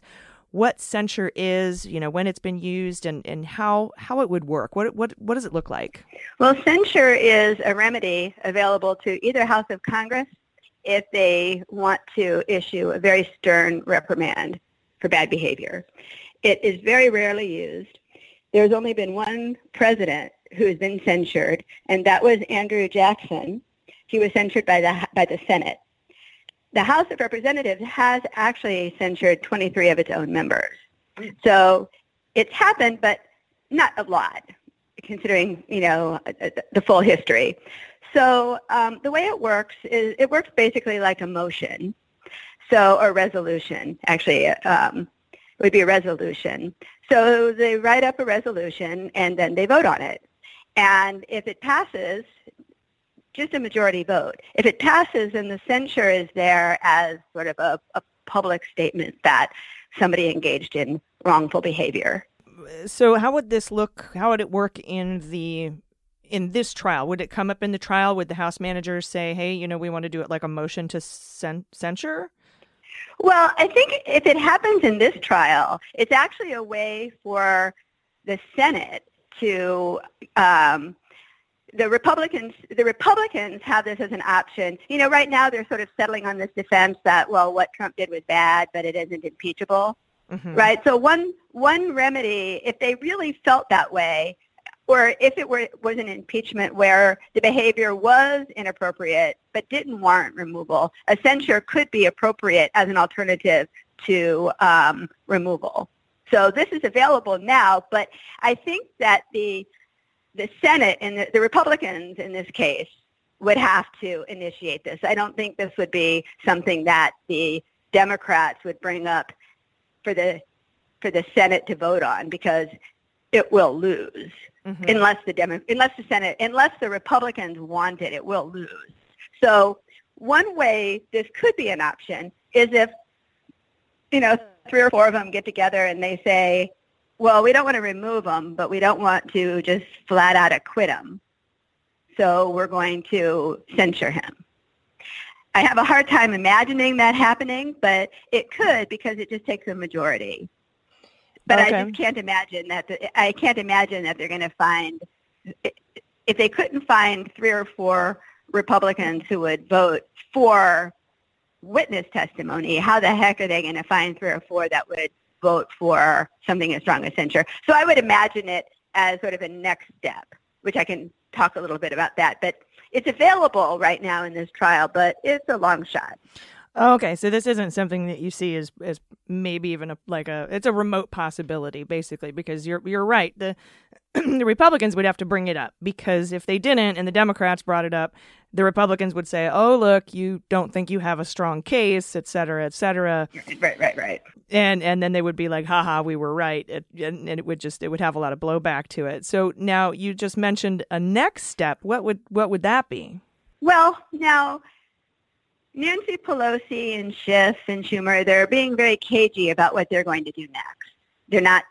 what censure is, you know, when it's been used and, and how, how it would work. What, what, what does it look like? Well, censure is a remedy available to either House of Congress if they want to issue a very stern reprimand for bad behavior. It is very rarely used. There's only been one president who has been censured, and that was Andrew Jackson. He was censured by the, by the Senate the House of Representatives has actually censured 23 of its own members. So it's happened, but not a lot, considering, you know, the full history. So um, the way it works is it works basically like a motion. So, or resolution, actually, um, it would be a resolution. So they write up a resolution and then they vote on it. And if it passes, just a majority vote. If it passes, then the censure is there as sort of a, a public statement that somebody engaged in wrongful behavior. So how would this look? How would it work in the in this trial? Would it come up in the trial? Would the House managers say, "Hey, you know, we want to do it like a motion to cen- censure"? Well, I think if it happens in this trial, it's actually a way for the Senate to um, the Republicans, the Republicans have this as an option. You know, right now they're sort of settling on this defense that, well, what Trump did was bad, but it isn't impeachable, mm-hmm. right? So one one remedy, if they really felt that way, or if it were was an impeachment where the behavior was inappropriate but didn't warrant removal, a censure could be appropriate as an alternative to um, removal. So this is available now, but I think that the the Senate and the, the Republicans in this case would have to initiate this. I don't think this would be something that the Democrats would bring up for the for the Senate to vote on because it will lose mm-hmm. unless the Demo- unless the Senate unless the Republicans want it, it will lose. So one way this could be an option is if you know three or four of them get together and they say well, we don't want to remove him, but we don't want to just flat out acquit him. So we're going to censure him. I have a hard time imagining that happening, but it could because it just takes a majority. But okay. I just can't imagine that. The, I can't imagine that they're going to find if they couldn't find three or four Republicans who would vote for witness testimony. How the heck are they going to find three or four that would vote for something as strong as censure. So I would imagine it as sort of a next step, which I can talk a little bit about that. But it's available right now in this trial, but it's a long shot. Oh, okay, so this isn't something that you see as as maybe even a like a it's a remote possibility basically because you're you're right the the Republicans would have to bring it up because if they didn't and the Democrats brought it up the Republicans would say, "Oh, look, you don't think you have a strong case, et cetera, et cetera." Right, right, right. And and then they would be like, "Haha, we were right," it, and, and it would just it would have a lot of blowback to it. So now you just mentioned a next step. What would what would that be? Well, now Nancy Pelosi and Schiff and Schumer, they're being very cagey about what they're going to do next. They're not.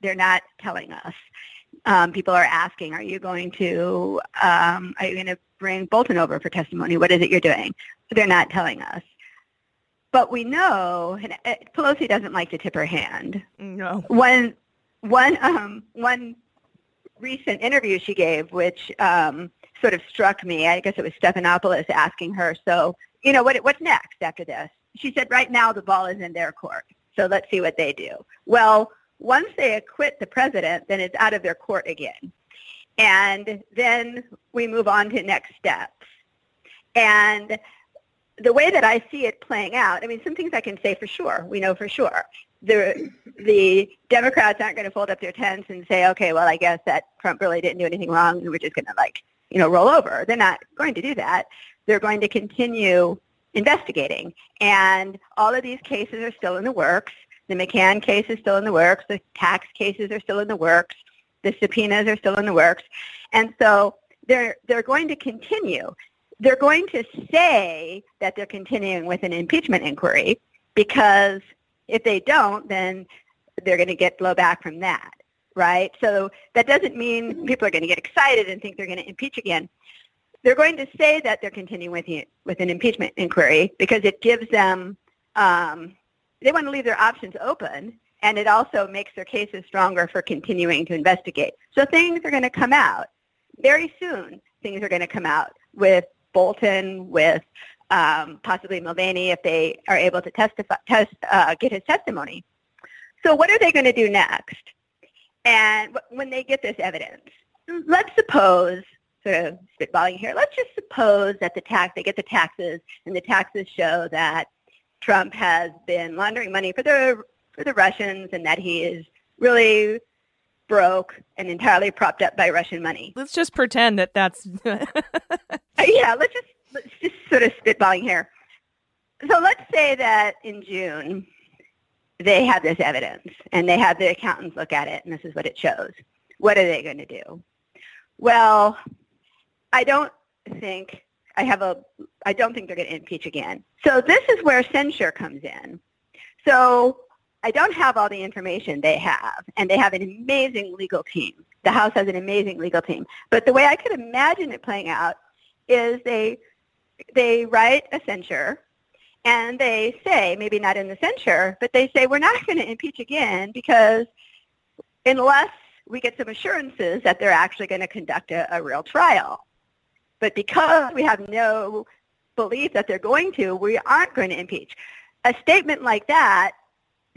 They're not telling us. Um, people are asking, "Are you going to? Um, are you going to bring Bolton over for testimony? What is it you're doing?" They're not telling us. But we know, and uh, Pelosi doesn't like to tip her hand. No. One, one, um, one recent interview she gave, which um, sort of struck me. I guess it was Stephanopoulos asking her, "So, you know, what, what's next after this?" She said, "Right now, the ball is in their court. So let's see what they do." Well, once they acquit the president, then it's out of their court again, and then we move on to next steps. And the way that I see it playing out, I mean, some things I can say for sure. We know for sure. The the Democrats aren't going to fold up their tents and say, okay, well, I guess that Trump really didn't do anything wrong, and we're just going to like, you know, roll over. They're not going to do that. They're going to continue investigating, and all of these cases are still in the works. The McGahn case is still in the works. The tax cases are still in the works. The subpoenas are still in the works, and so they're they're going to continue they're going to say that they're continuing with an impeachment inquiry because if they don't, then they're going to get blowback from that, right? So that doesn't mean people are going to get excited and think they're going to impeach again. They're going to say that they're continuing with, with an impeachment inquiry because it gives them, um, they want to leave their options open and it also makes their cases stronger for continuing to investigate. So things are going to come out very soon. Things are going to come out with Bolton, with um, possibly Mulvaney if they are able to testify, test, uh, get his testimony. So what are they going to do next? And when they get this evidence, let's suppose, sort of spitballing here, let's just suppose that the tax, they get the taxes, and the taxes show that Trump has been laundering money for the for the Russians, and that he is really broke and entirely propped up by Russian money. Let's just pretend that that's. Uh, yeah, let's just let's just sort of spitballing here. So let's say that in June they have this evidence and they have the accountants look at it and this is what it shows. What are they going to do? Well, I don't think I have a I don't think they're going to impeach again. So this is where censure comes in. So I don't have all the information they have, and they have an amazing legal team. The House has an amazing legal team. But the way I could imagine it playing out is they they write a censure and they say, maybe not in the censure, but they say we're not going to impeach again because unless we get some assurances that they're actually going to conduct a, a real trial. But because we have no belief that they're going to, we aren't going to impeach. A statement like that,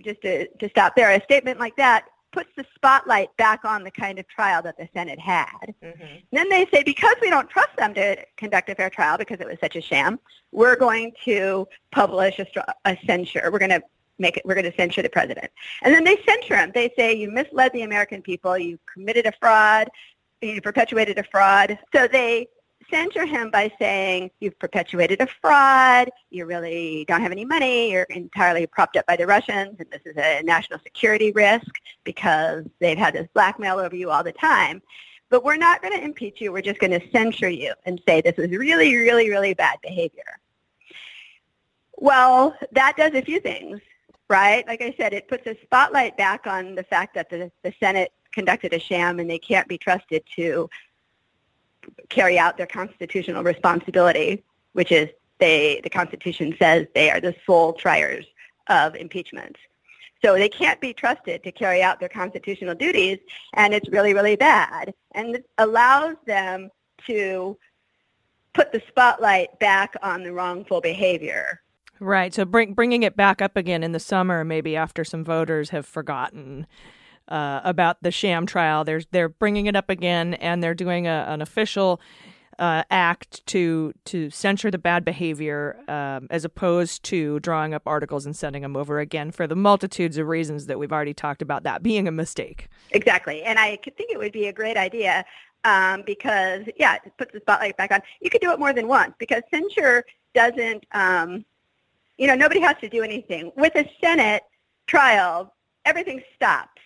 just to, to stop there, a statement like that puts the spotlight back on the kind of trial that the Senate had. Mm-hmm. Then they say, because we don't trust them to conduct a fair trial because it was such a sham, we're going to publish a, a censure. We're going to make it, we're going to censure the president. And then they censure him. They say, you misled the American people. You committed a fraud. You perpetuated a fraud. So they censure him by saying you've perpetuated a fraud, you really don't have any money, you're entirely propped up by the Russians, and this is a national security risk because they've had this blackmail over you all the time. But we're not going to impeach you. We're just going to censure you and say this was really, really, really bad behavior. Well, that does a few things, right? Like I said, it puts a spotlight back on the fact that the, the Senate conducted a sham and they can't be trusted to carry out their constitutional responsibility, which is they, the Constitution says they are the sole triers of impeachment. So they can't be trusted to carry out their constitutional duties, and it's really, really bad. And it allows them to put the spotlight back on the wrongful behavior. Right. So bring, bringing it back up again in the summer, maybe after some voters have forgotten uh, about the sham trial. They're they're bringing it up again, and they're doing a, an official uh, act to to censure the bad behavior, um, as opposed to drawing up articles and sending them over again for the multitudes of reasons that we've already talked about. That being a mistake. Exactly, and I think it would be a great idea um, because yeah, it puts the spotlight back on. You could do it more than once because censure doesn't. Um, you know, nobody has to do anything with a Senate trial. Everything stops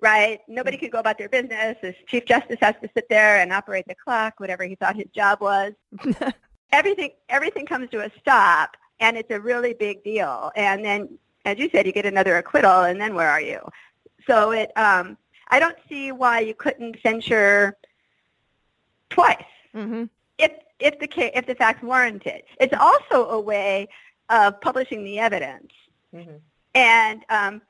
right? Nobody could go about their business. The Chief Justice has to sit there and operate the clock, whatever he thought his job was. everything everything comes to a stop, and it's a really big deal. And then, as you said, you get another acquittal, and then where are you? So it, um, I don't see why you couldn't censure twice Mm-hmm. if if the ca- if the facts warrant it. It's also a way of publishing the evidence. Mhm. And um,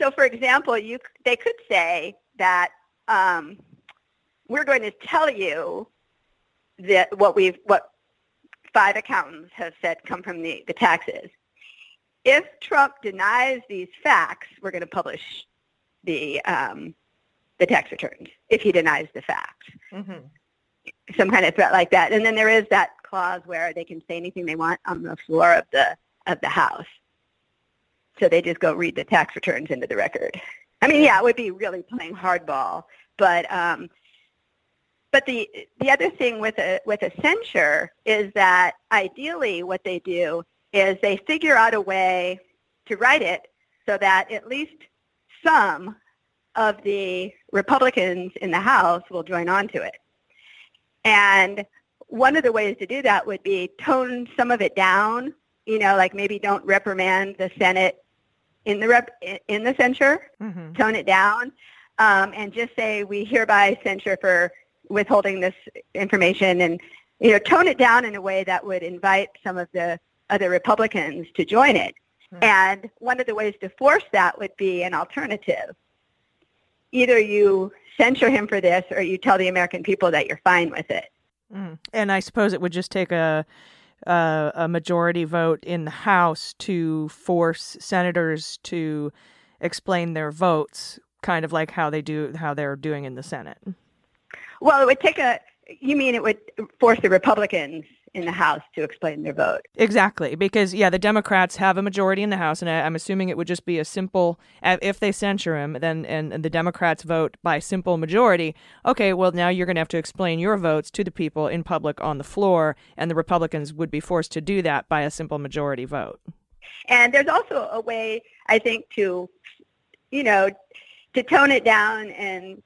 so, for example, you they could say that um, we're going to tell you that what we've what five accountants have said come from the, the taxes. If Trump denies these facts, we're going to publish the um, the tax returns. If he denies the facts Mm-hmm. some kind of threat like that. And then there is that clause where they can say anything they want on the floor of the of the House. So they just go read the tax returns into the record. I mean, yeah, it would be really playing hardball, but um, but the the other thing with a with a censure is that ideally what they do is they figure out a way to write it so that at least some of the Republicans in the House will join on to it. And one of the ways to do that would be tone some of it down, you know, like maybe don't reprimand the Senate in the rep, in the censure, Mm-hmm. tone it down, um, and just say we hereby censure for withholding this information, and you know, tone it down in a way that would invite some of the other Republicans to join it. Hmm. And one of the ways to force that would be an alternative. Either you censure him for this, or you tell the American people that you're fine with it. Mm. And I suppose it would just take a, a a majority vote in the House to force senators to explain their votes, kind of like how they do how they're doing in the Senate. Well, it would take a. You mean it would force the Republicans in the House to explain their vote? Exactly, because yeah, the Democrats have a majority in the House, and I, I'm assuming it would just be a simple. If they censure him, then and, and the Democrats vote by simple majority. Okay, well now you're going to have to explain your votes to the people in public on the floor, and the Republicans would be forced to do that by a simple majority vote. And there's also a way, I think, to, you know, to tone it down and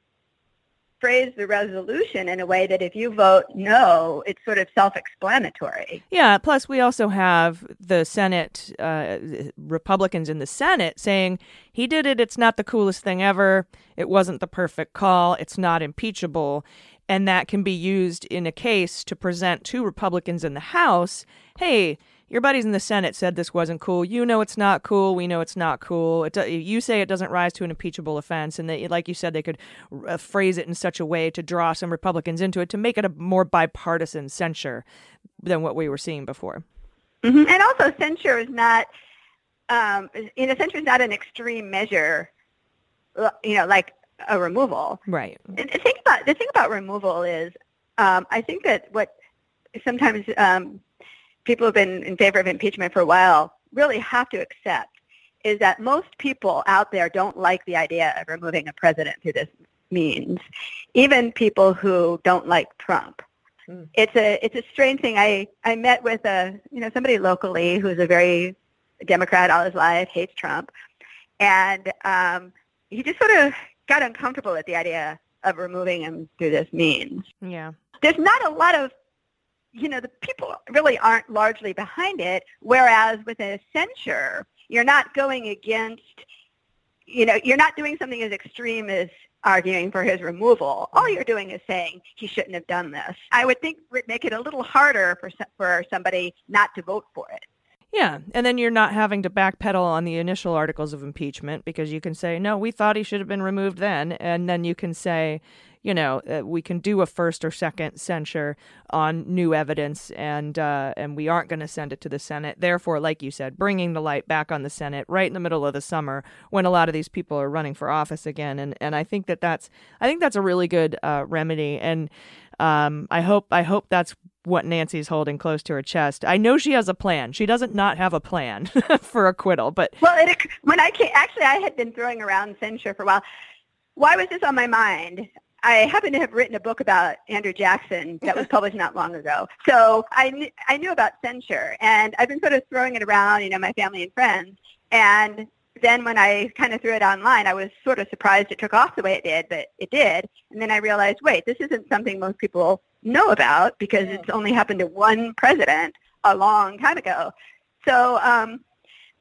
phrase the resolution in a way that if you vote no, it's sort of self-explanatory. Yeah. Plus, we also have the Senate uh, Republicans in the Senate saying he did it. It's not the coolest thing ever. It wasn't the perfect call. It's not impeachable, and that can be used in a case to present to Republicans in the House. Hey. Your buddies in the Senate said this wasn't cool. You know it's not cool. We know it's not cool. It do, you say it doesn't rise to an impeachable offense, and they, like you said, they could uh, phrase it in such a way to draw some Republicans into it to make it a more bipartisan censure than what we were seeing before. hmm And also, censure is not, um, you know, censure is not an extreme measure, uh, you know, like a removal. Right. And the thing about the thing about removal is, um, I think that what sometimes um, people who've been in favor of impeachment for a while really have to accept is that most people out there don't like the idea of removing a president through this means, even people who don't like Trump. Mm. It's a it's a strange thing. I I met with a you know somebody locally who's a very Democrat all his life, hates Trump, and um, he just sort of got uncomfortable at the idea of removing him through this means. Yeah. There's not a lot of, you know, the people really aren't largely behind it, whereas with a censure, you're not going against, you know, you're not doing something as extreme as arguing for his removal. All you're doing is saying he shouldn't have done this. I would think would make it a little harder for for somebody not to vote for it. Yeah. And then you're not having to backpedal on the initial articles of impeachment because you can say, no, we thought he should have been removed then. And then you can say, you know, uh, we can do a first or second censure on new evidence and uh, and we aren't going to send it to the Senate. Therefore, like you said, bringing the light back on the Senate right in the middle of the summer when a lot of these people are running for office again. And and I think that that's I think that's a really good uh, remedy. And um, I hope I hope that's what Nancy's holding close to her chest. I know she has a plan. She doesn't not have a plan for acquittal, but Well, it, when I came, actually, I had been throwing around censure for a while. Why was this on my mind? I happen to have written a book about Andrew Jackson that was published not long ago. So I, kn- I knew about censure, and I've been sort of throwing it around, you know, my family and friends. And then when I kind of threw it online, I was sort of surprised it took off the way it did, but it did. And then I realized, wait, this isn't something most people know about because it's only happened to one president a long time ago. So, um,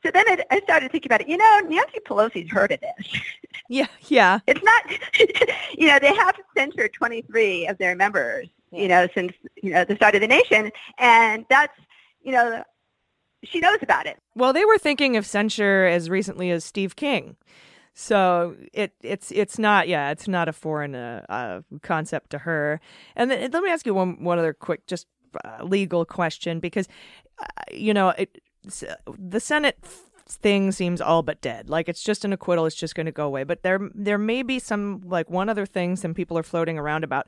so then I, I started thinking about it. You know, Nancy Pelosi's heard of this. Yeah, yeah. it's not, you know, they have censured 23 of their members, you know, since, you know, the start of the nation. And that's, you know, she knows about it. Well, they were thinking of censure as recently as Steve King. So it it's it's not yeah it's not a foreign uh, uh, concept to her. And then, let me ask you one one other quick just uh, legal question because uh, you know it, the Senate thing seems all but dead. Like it's just an acquittal. It's just going to go away. But there there may be some like one other thing some people are floating around about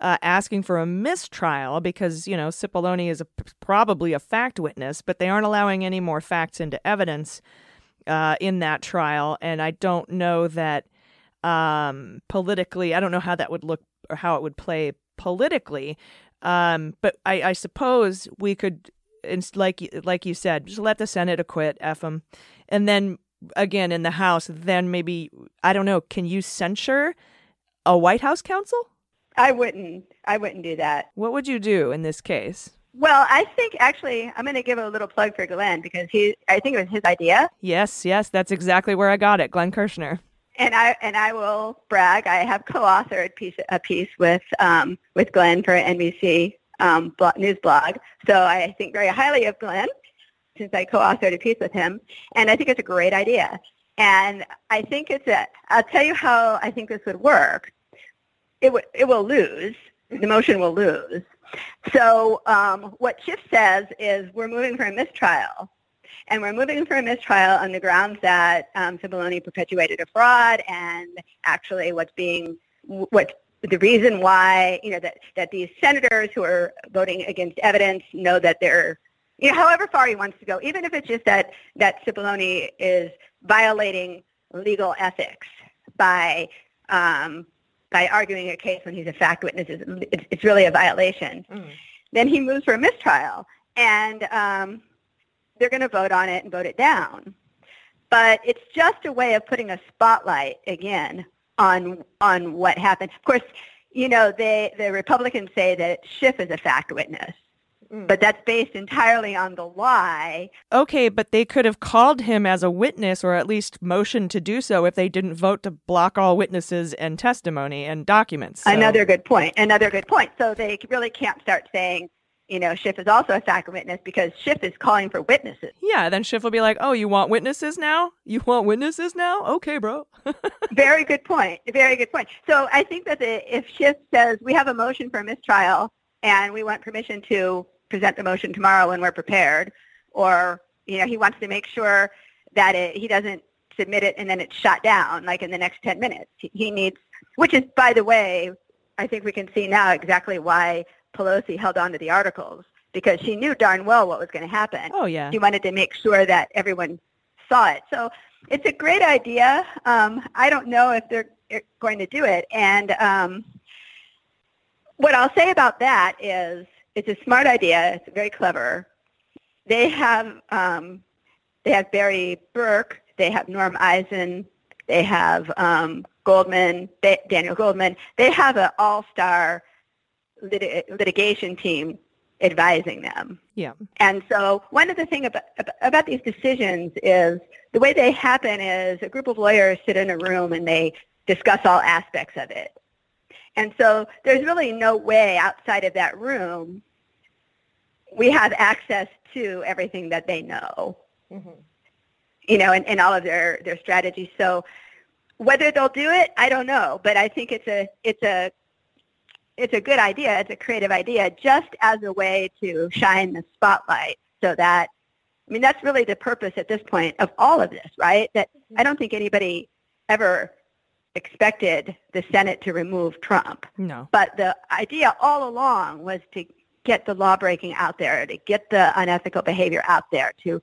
uh, asking for a mistrial because you know Cipollone is a, probably a fact witness, but they aren't allowing any more facts into evidence uh, in that trial, and I don't know that um, politically. I don't know how that would look or how it would play politically. Um, but I, I suppose we could, ins- like like you said, just let the Senate acquit, f them, and then again in the House, then maybe I don't know. Can you censure a White House counsel? I wouldn't, I wouldn't do that. What would you do in this case? Well, I think actually I'm going to give a little plug for Glenn because he, I think it was his idea. Yes, yes, that's exactly where I got it, Glenn Kirshner. And I and I will brag. I have co-authored piece, a piece with um, with Glenn for NBC um, news blog. So I think very highly of Glenn since I co-authored a piece with him, and I think it's a great idea. And I think it's a. I'll tell you how I think this would work. It w- it will lose. The motion will lose. So um, what Schiff says is we're moving for a mistrial. And we're moving for a mistrial on the grounds that um, Cipollone perpetuated a fraud and actually what's being, what the reason why, you know, that, that these senators who are voting against evidence know that they're, you know, however far he wants to go, even if it's just that, that Cipollone is violating legal ethics by, um, by arguing a case when he's a fact witness, it's, it's really a violation. Then he moves for a mistrial. And um, they're going to vote on it and vote it down. But it's just a way of putting a spotlight again on on what happened. Of course, you know they the Republicans say that Schiff is a fact witness, mm. but that's based entirely on the lie. Okay, but they could have called him as a witness or at least motioned to do so if they didn't vote to block all witnesses and testimony and documents. So- Another good point. Another good point. So they really can't start saying, you know, Schiff is also a fact witness because Schiff is calling for witnesses. Yeah, then Schiff will be like, "Oh, you want witnesses now? You want witnesses now? Okay, bro." Very good point. Very good point. So I think that the, if Schiff says we have a motion for a mistrial and we want permission to present the motion tomorrow when we're prepared, or you know he wants to make sure that it, he doesn't submit it and then it's shot down like in the next 10 minutes. He, he needs, which is by the way, I think we can see now exactly why Pelosi held on to the articles because she knew darn well what was going to happen oh yeah. she wanted to make sure that everyone saw it. So it's a great idea. Um, I don't know if they're eh, going to do it. And um, what I'll say about that is it's a smart idea. It's very clever. They have um, they have Barry Berke. They have Norm Eisen. They have um, Goldman, Da- Daniel Goldman. They have an all-star lit- litigation team advising them. Yeah. And so one of the things about, about these decisions is the way they happen is a group of lawyers sit in a room and they discuss all aspects of it. And so there's really no way outside of that room we have access to everything that they know, mm-hmm. you know, and, and all of their, their strategies. So whether they'll do it, I don't know. But I think it's a, it's a it's a good idea. It's a creative idea just as a way to shine the spotlight so that, I mean, that's really the purpose at this point of all of this, right? That I don't think anybody ever expected the Senate to remove Trump. No. But the idea all along was to get the law breaking out there, to get the unethical behavior out there, to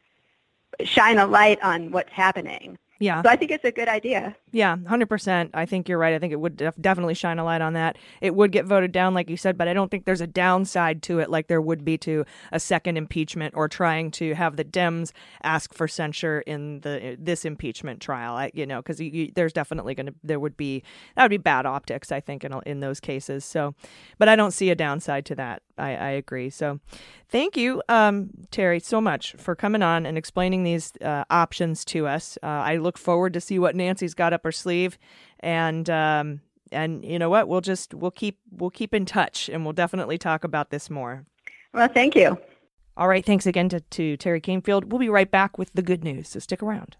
shine a light on what's happening. Yeah. So I think it's a good idea. Yeah, 100%. I think you're right. I think it would def- definitely shine a light on that. It would get voted down, like you said, but I don't think there's a downside to it like there would be to a second impeachment or trying to have the Dems ask for censure in the this impeachment trial. I, you know, because there's definitely going to, there would be, that would be bad optics, I think, in, in those cases. So, but I don't see a downside to that. I, I agree. So, thank you, um, Teri, so much for coming on and explaining these uh, options to us. Uh, I look forward to see what Nancy's got up her sleeve, and um, and you know what, we'll just we'll keep we'll keep in touch, and we'll definitely talk about this more. Well, thank you. All right, thanks again to, to Teri Kanefield. We'll be right back with the good news, so stick around.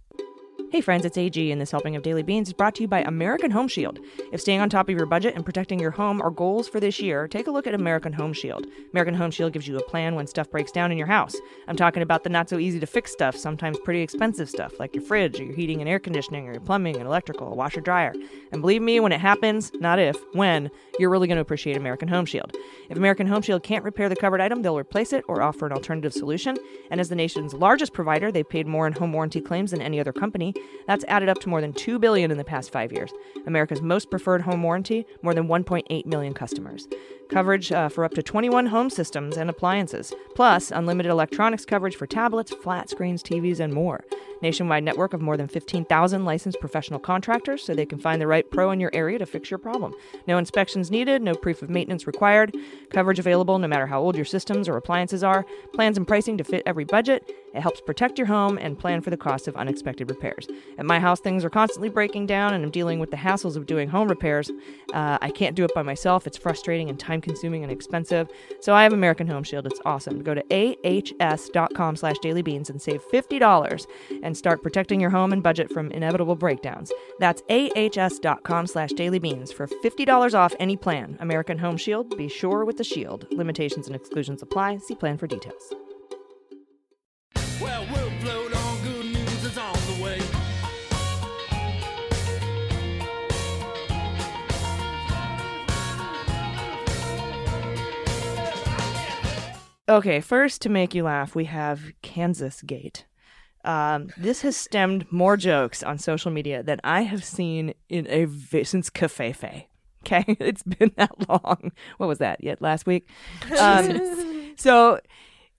Hey friends, it's AG, and this helping of Daily Beans is brought to you by American Home Shield. If staying on top of your budget and protecting your home are goals for this year, take a look at American Home Shield. American Home Shield gives you a plan when stuff breaks down in your house. I'm talking about the not so easy to fix stuff, sometimes pretty expensive stuff, like your fridge or your heating and air conditioning or your plumbing and electrical, a washer dryer. And believe me, when it happens, not if, when, you're really going to appreciate American Home Shield. If American Home Shield can't repair the covered item, they'll replace it or offer an alternative solution. And as the nation's largest provider, they've paid more in home warranty claims than any other company. That's added up to more than 2 billion in the past 5 years. America's most preferred home warranty, more than 1.8 million customers. Coverage uh, for up to 21 home systems and appliances, plus unlimited electronics coverage for tablets, flat screens, TVs, and more. Nationwide network of more than 15,000 licensed professional contractors so they can find the right pro in your area to fix your problem. No inspections needed, no proof of maintenance required. Coverage available no matter how old your systems or appliances are. Plans and pricing to fit every budget. It helps protect your home and plan for the cost of unexpected repairs. At my house, things are constantly breaking down, and I'm dealing with the hassles of doing home repairs. Uh, I can't do it by myself. It's frustrating and time consuming and expensive. So I have American Home Shield. It's awesome. Go to ahs.com slash dailybeans and save $50 and start protecting your home and budget from inevitable breakdowns. That's ahs.com slash dailybeans for $50 off any plan. American Home Shield. Be sure with the shield. Limitations and exclusions apply. See plan for details. Okay, first to make you laugh, we have Kansas Gate. Um, this has stemmed more jokes on social media than I have seen in a vi- since Covfefe. Okay, it's been that long. What was that? Yet last week. Um, so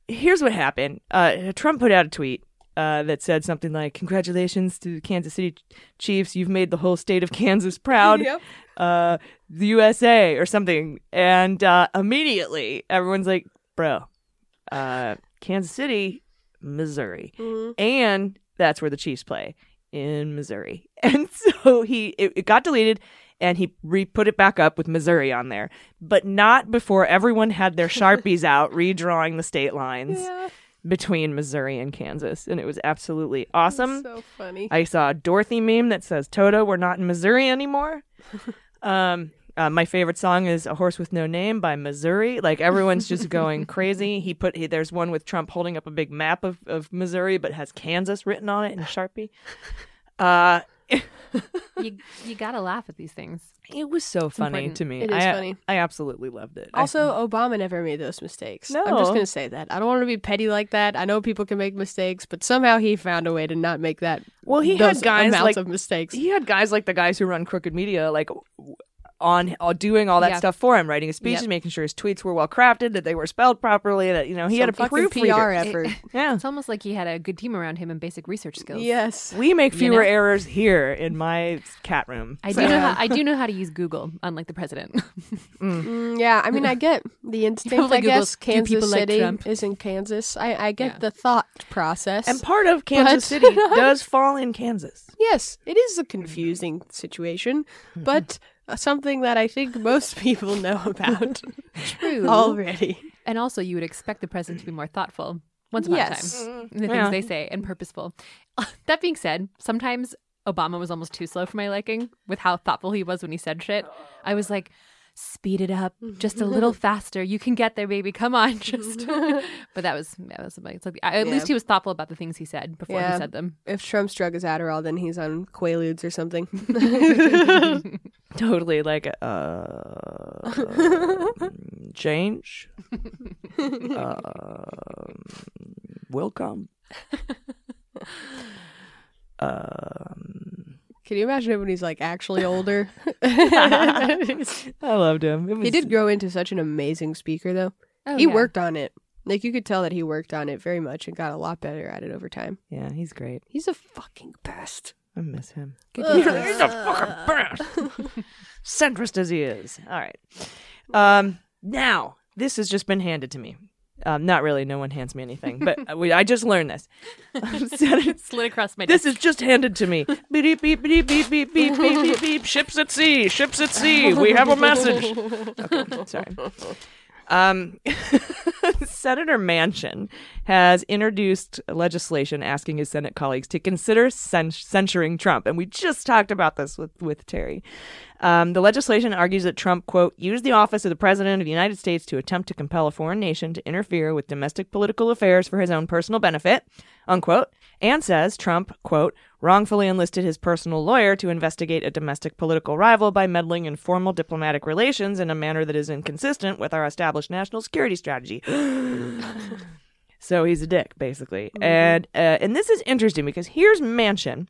here's what happened. Uh, Trump put out a tweet uh, that said something like, "Congratulations to the Kansas City Chiefs. You've made the whole state of Kansas proud." Yep. Uh, the USA or something, and uh, immediately everyone's like, "Bro, uh, Kansas City, Missouri, and that's where the Chiefs play in Missouri." And so he it, it got deleted. And he re put it back up with Missouri on there, but not before everyone had their sharpies out, redrawing the state lines between Missouri and Kansas, and it was absolutely awesome. So funny. I saw a Dorothy meme that says, "Toto, we're not in Missouri anymore." um, uh, my favorite song is "A Horse with No Name" by Missouri. Like everyone's just going crazy. He put he, there's one with Trump holding up a big map of, of Missouri, but has Kansas written on it in Sharpie. Uh, you you gotta laugh at these things. it was so funny important. to me. It is I, funny. I absolutely loved it. I- Also, Obama never made those mistakes. No. I'm just going to say that. I don't want to be petty like that. I know people can make mistakes, but somehow he found a way to not make that. Well, he had guys amounts like- of mistakes. he had guys like the guys who run crooked media like w- on uh, doing all that Yeah. stuff for him writing his speeches Yep. making sure his tweets were well crafted that they were spelled properly that you know he had a Some fucking PR effort. yeah It's almost like he had a good team around him and basic research skills. yes. we make You fewer know? errors here in my cat room I So- do know how I do know how to use Google, unlike the president. Mm, yeah, I mean, I get the instinct. probably I guess Googles, "Do people Kansas like City Trump?" is in Kansas. I, I get Yeah. the thought process. and part of kansas But- city does fall in kansas yes, it is a confusing situation, but something that I think most people know about True. already. And also, you would expect the president to be more thoughtful once upon Yes. a time in the Yeah. things they say and purposeful. That being said, sometimes Obama was almost too slow for my liking with how thoughtful he was when he said shit. I was like, speed it up just a little faster. You can get there, baby. Come on, just. but that was that was like, it's like at Yeah. least he was thoughtful about the things he said before Yeah. he said them. If Trump's drug is Adderall, then he's on Quaaludes or something. totally like uh change um will come um Can you imagine him when he's like actually older? I loved him. Was, he did grow into such an amazing speaker, though. Oh, he yeah. worked on it. Like you could tell that he worked on it very much and got a lot better at it over time. Yeah, he's great. He's a fucking best. I miss him. Ugh. he's a fucking best. Centrist as he is. All right. Um. Now this has just been handed to me. Um, not really. No one hands me anything, but we, I just learned this. Slid across my This desk. is just handed to me. Beep beep beep beep beep beep beep beep beep. Ships at sea. Ships at sea. We have a message. Okay, sorry. Um, Senator Manchin has introduced legislation asking his Senate colleagues to consider cen- censuring Trump, and we just talked about this with with Teri. Um, the legislation argues that Trump, quote, used the office of the President of the United States to attempt to compel a foreign nation to interfere with domestic political affairs for his own personal benefit, unquote, and says Trump, quote, wrongfully enlisted his personal lawyer to investigate a domestic political rival by meddling in formal diplomatic relations in a manner that is inconsistent with our established national security strategy. so he's a dick, basically. And uh, and this is interesting because here's Manchin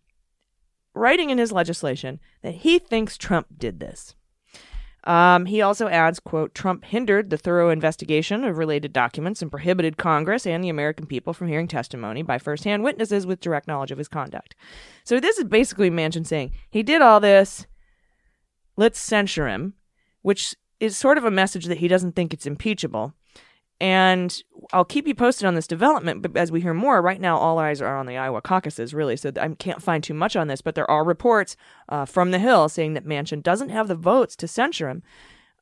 writing in his legislation that he thinks Trump did this. Um, he also adds, quote, Trump hindered the thorough investigation of related documents and prohibited Congress and the American people from hearing testimony by firsthand witnesses with direct knowledge of his conduct. So this is basically Manchin saying he did all this. Let's censure him, which is sort of a message that he doesn't think it's impeachable. And I'll keep you posted on this development. But as we hear more, right now all eyes are on the Iowa caucuses, really. So I can't find too much on this. But there are reports uh, from the Hill saying that Manchin doesn't have the votes to censure him.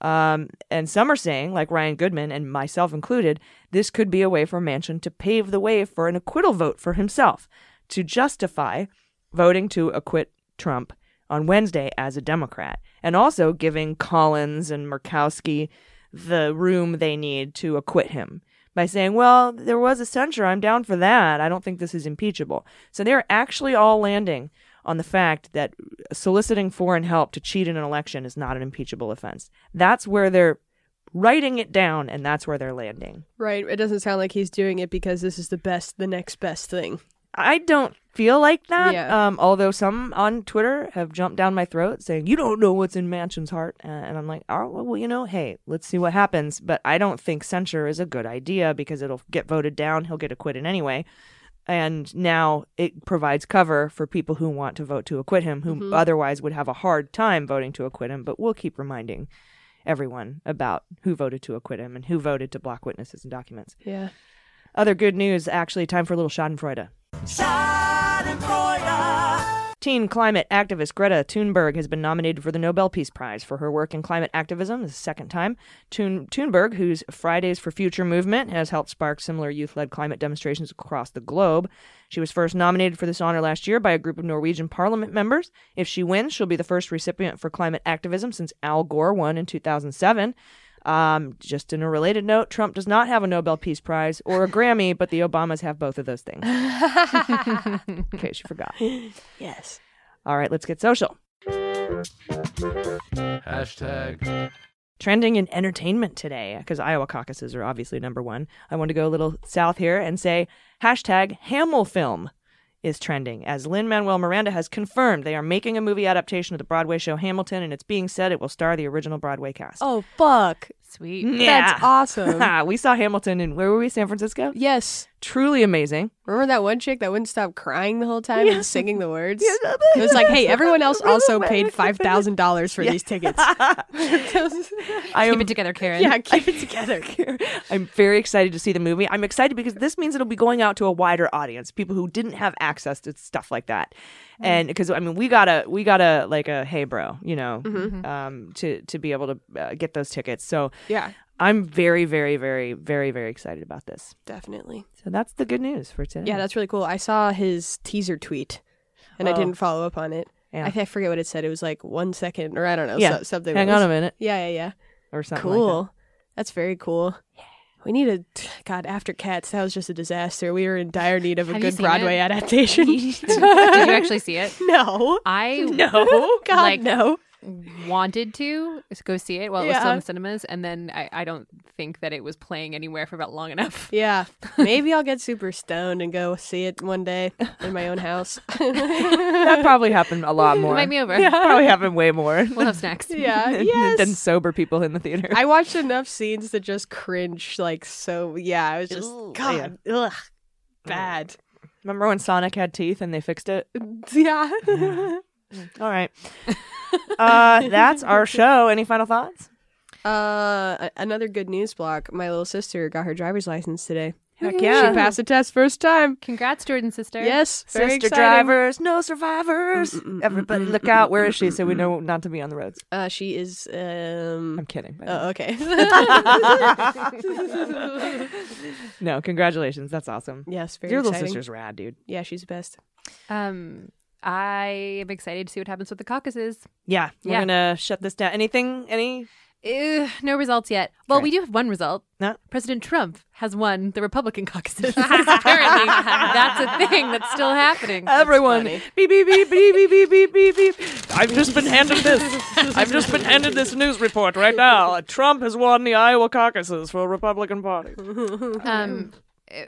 Um, and some are saying, like Ryan Goodman and myself included, this could be a way for Manchin to pave the way for an acquittal vote for himself to justify voting to acquit Trump on Wednesday as a Democrat, and also giving Collins and Murkowski the room they need to acquit him by saying, well, there was a censure. I'm down for that. I don't think this is impeachable. So they're actually all landing on the fact that soliciting foreign help to cheat in an election is not an impeachable offense. That's where they're writing it down, and that's where they're landing. Right. It doesn't sound like he's doing it because this is the best, the next best thing. I don't feel like that. Yeah. Um, although some on Twitter have jumped down my throat saying you don't know what's in Manchin's heart, uh, and I'm like, oh well, you know, hey, let's see what happens. But I don't think censure is a good idea because it'll get voted down. He'll get acquitted anyway, and now it provides cover for people who want to vote to acquit him, who otherwise would have a hard time voting to acquit him. But we'll keep reminding everyone about who voted to acquit him and who voted to block witnesses and documents. Yeah. Other good news, actually, time for a little Schadenfreude. Teen climate activist Greta Thunberg has been nominated for the Nobel Peace Prize for her work in climate activism. This is the second time. Thun- Thunberg, whose Fridays for Future movement has helped spark similar youth led climate demonstrations across the globe. She was first nominated for this honor last year by a group of Norwegian parliament members. If she wins, she'll be the first recipient for climate activism since Al Gore won in 2007. Um, just in a related note, Trump does not have a Nobel Peace Prize or a Grammy, but the Obamas have both of those things. in case you forgot. Yes. All right, let's get social. Hashtag. Trending in entertainment today, because Iowa caucuses are obviously number one. I want to go a little south here and say hashtag Hamilfilm is trending, as Lin Manuel Miranda has confirmed they are making a movie adaptation of the Broadway show Hamilton, and it's being said it will star the original Broadway cast. Oh fuck. Sweet. yeah. That's awesome. we saw Hamilton in where were we? San Francisco. yes. Truly amazing. Remember that one chick that wouldn't stop crying the whole time and singing the words? It was like, hey, everyone else also paid five thousand dollars for these tickets. I Keep am it together, Karen. yeah, keep it together. I'm very excited to see the movie. I'm excited because this means it'll be going out to a wider audience, people who didn't have access to stuff like that. And because I mean, we gotta, we gotta like a hey, bro, you know, um, to to be able to uh, get those tickets. So Yeah, I'm very, very, very, very, very excited about this. definitely. So that's the good news for today. Yeah, that's really cool. I saw his teaser tweet, and I Oh. didn't follow up on it. Yeah. I, I forget what it said. It was like one second, or I don't know, Yeah. so- something. Hang was- on a minute Yeah, yeah, yeah. or something. Cool. Like That's very cool. We need a God after Cats. That was just a disaster. We were in dire need of a Have good Broadway it? adaptation. Did you actually see it? no, I no, God, like no. Wanted to go see it while it was still in the cinemas, and then I, I don't think that it was playing anywhere for about long enough. Yeah, maybe I'll get super stoned and go see it one day in my own house. That probably happened a lot more. Invite me over. Yeah, probably happened way more. We'll have snacks. yeah, than yes. sober people in the theater. I watched enough scenes to just cringe, like so. Yeah, I was just Ugh. God, ugh, bad. Remember when Sonic had teeth and they fixed it? Yeah. All right. uh, that's our show. Any final thoughts? uh, another good news block. My little sister got her driver's license today. Heck yeah. She passed the test first time. Congrats, Jordan sister. Yes, very Sister exciting. drivers, no survivors. Mm, mm, mm, Everybody, mm, look out. Where mm, she? So we know not to be on the roads. Uh, she is. Um. I'm kidding. Oh, way. okay. no, congratulations. That's awesome. yes, very Your little sister's rad, dude. Yeah, she's the best. Um, I am excited to see what happens with the caucuses. Yeah, we're Yeah. gonna shut this down. Anything? Any? Uh, no results yet. Well, Okay. we do have one result. No. President Trump has won the Republican caucuses. Apparently, that's a thing that's still happening. Everyone, funny. beep beep beep beep beep beep beep beep beep. I've just been handed this. I've just been handed this news report right now. Trump has won the Iowa caucuses for Republican Party. Um,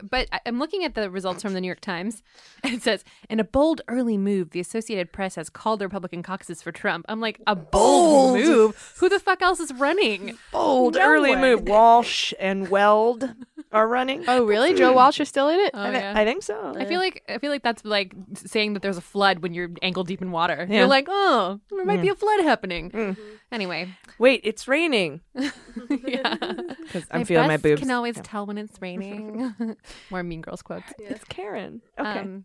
but I'm looking at the results from the New York Times. It says, in a bold early move, the Associated Press has called the Republican caucuses for Trump. I'm like, a bold, Bold. move? Who the fuck else is running? Bold No early way. move. Walsh and Weld are running. Oh, really? Joe Walsh is still in it? Oh, I, thi- yeah. I think so. I feel like I feel like that's like saying that there's a flood when you're ankle deep in water. Yeah. You're like, oh, there might be a flood happening. Mm. Anyway, Wait, it's raining. yeah. Because I'm feeling my breasts boobs. Can always tell when it's raining. More Mean Girls quotes. It's Karen. Okay. Um,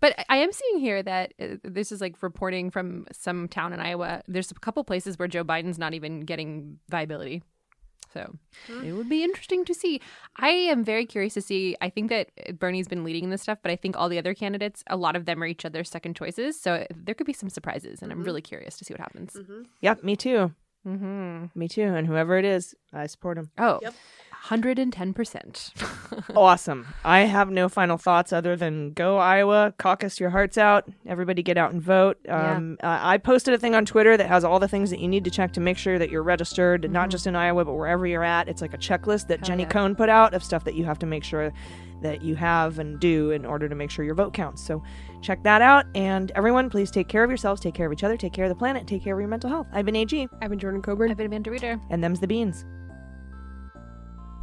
but I- I am seeing here that uh, this is like reporting from some town in Iowa. There's a couple places where Joe Biden's not even getting viability. So mm. it would be interesting to see. I am very curious to see. I think that Bernie's been leading in this stuff, but I think all the other candidates, a lot of them are each other's second choices. So there could be some surprises, and I'm mm-hmm. really curious to see what happens. Mm-hmm. yep, me too. Mm-hmm. Me too. And whoever it is, I support him. Oh, 110%. Awesome. I have no final thoughts other than go Iowa, caucus your hearts out. Everybody get out and vote. Yeah. Um, uh, I posted a thing on Twitter that has all the things that you need to check to make sure that you're registered, not just in Iowa, but wherever you're at. It's like a checklist that Hell Jenny yeah. Cohn put out of stuff that you have to make sure that you have and do in order to make sure your vote counts. So check that out. And everyone, please take care of yourselves, take care of each other, take care of the planet, take care of your mental health. I've been AG, I've been Jordan Coburn. I've been Amanda Reeder. and them's the beans.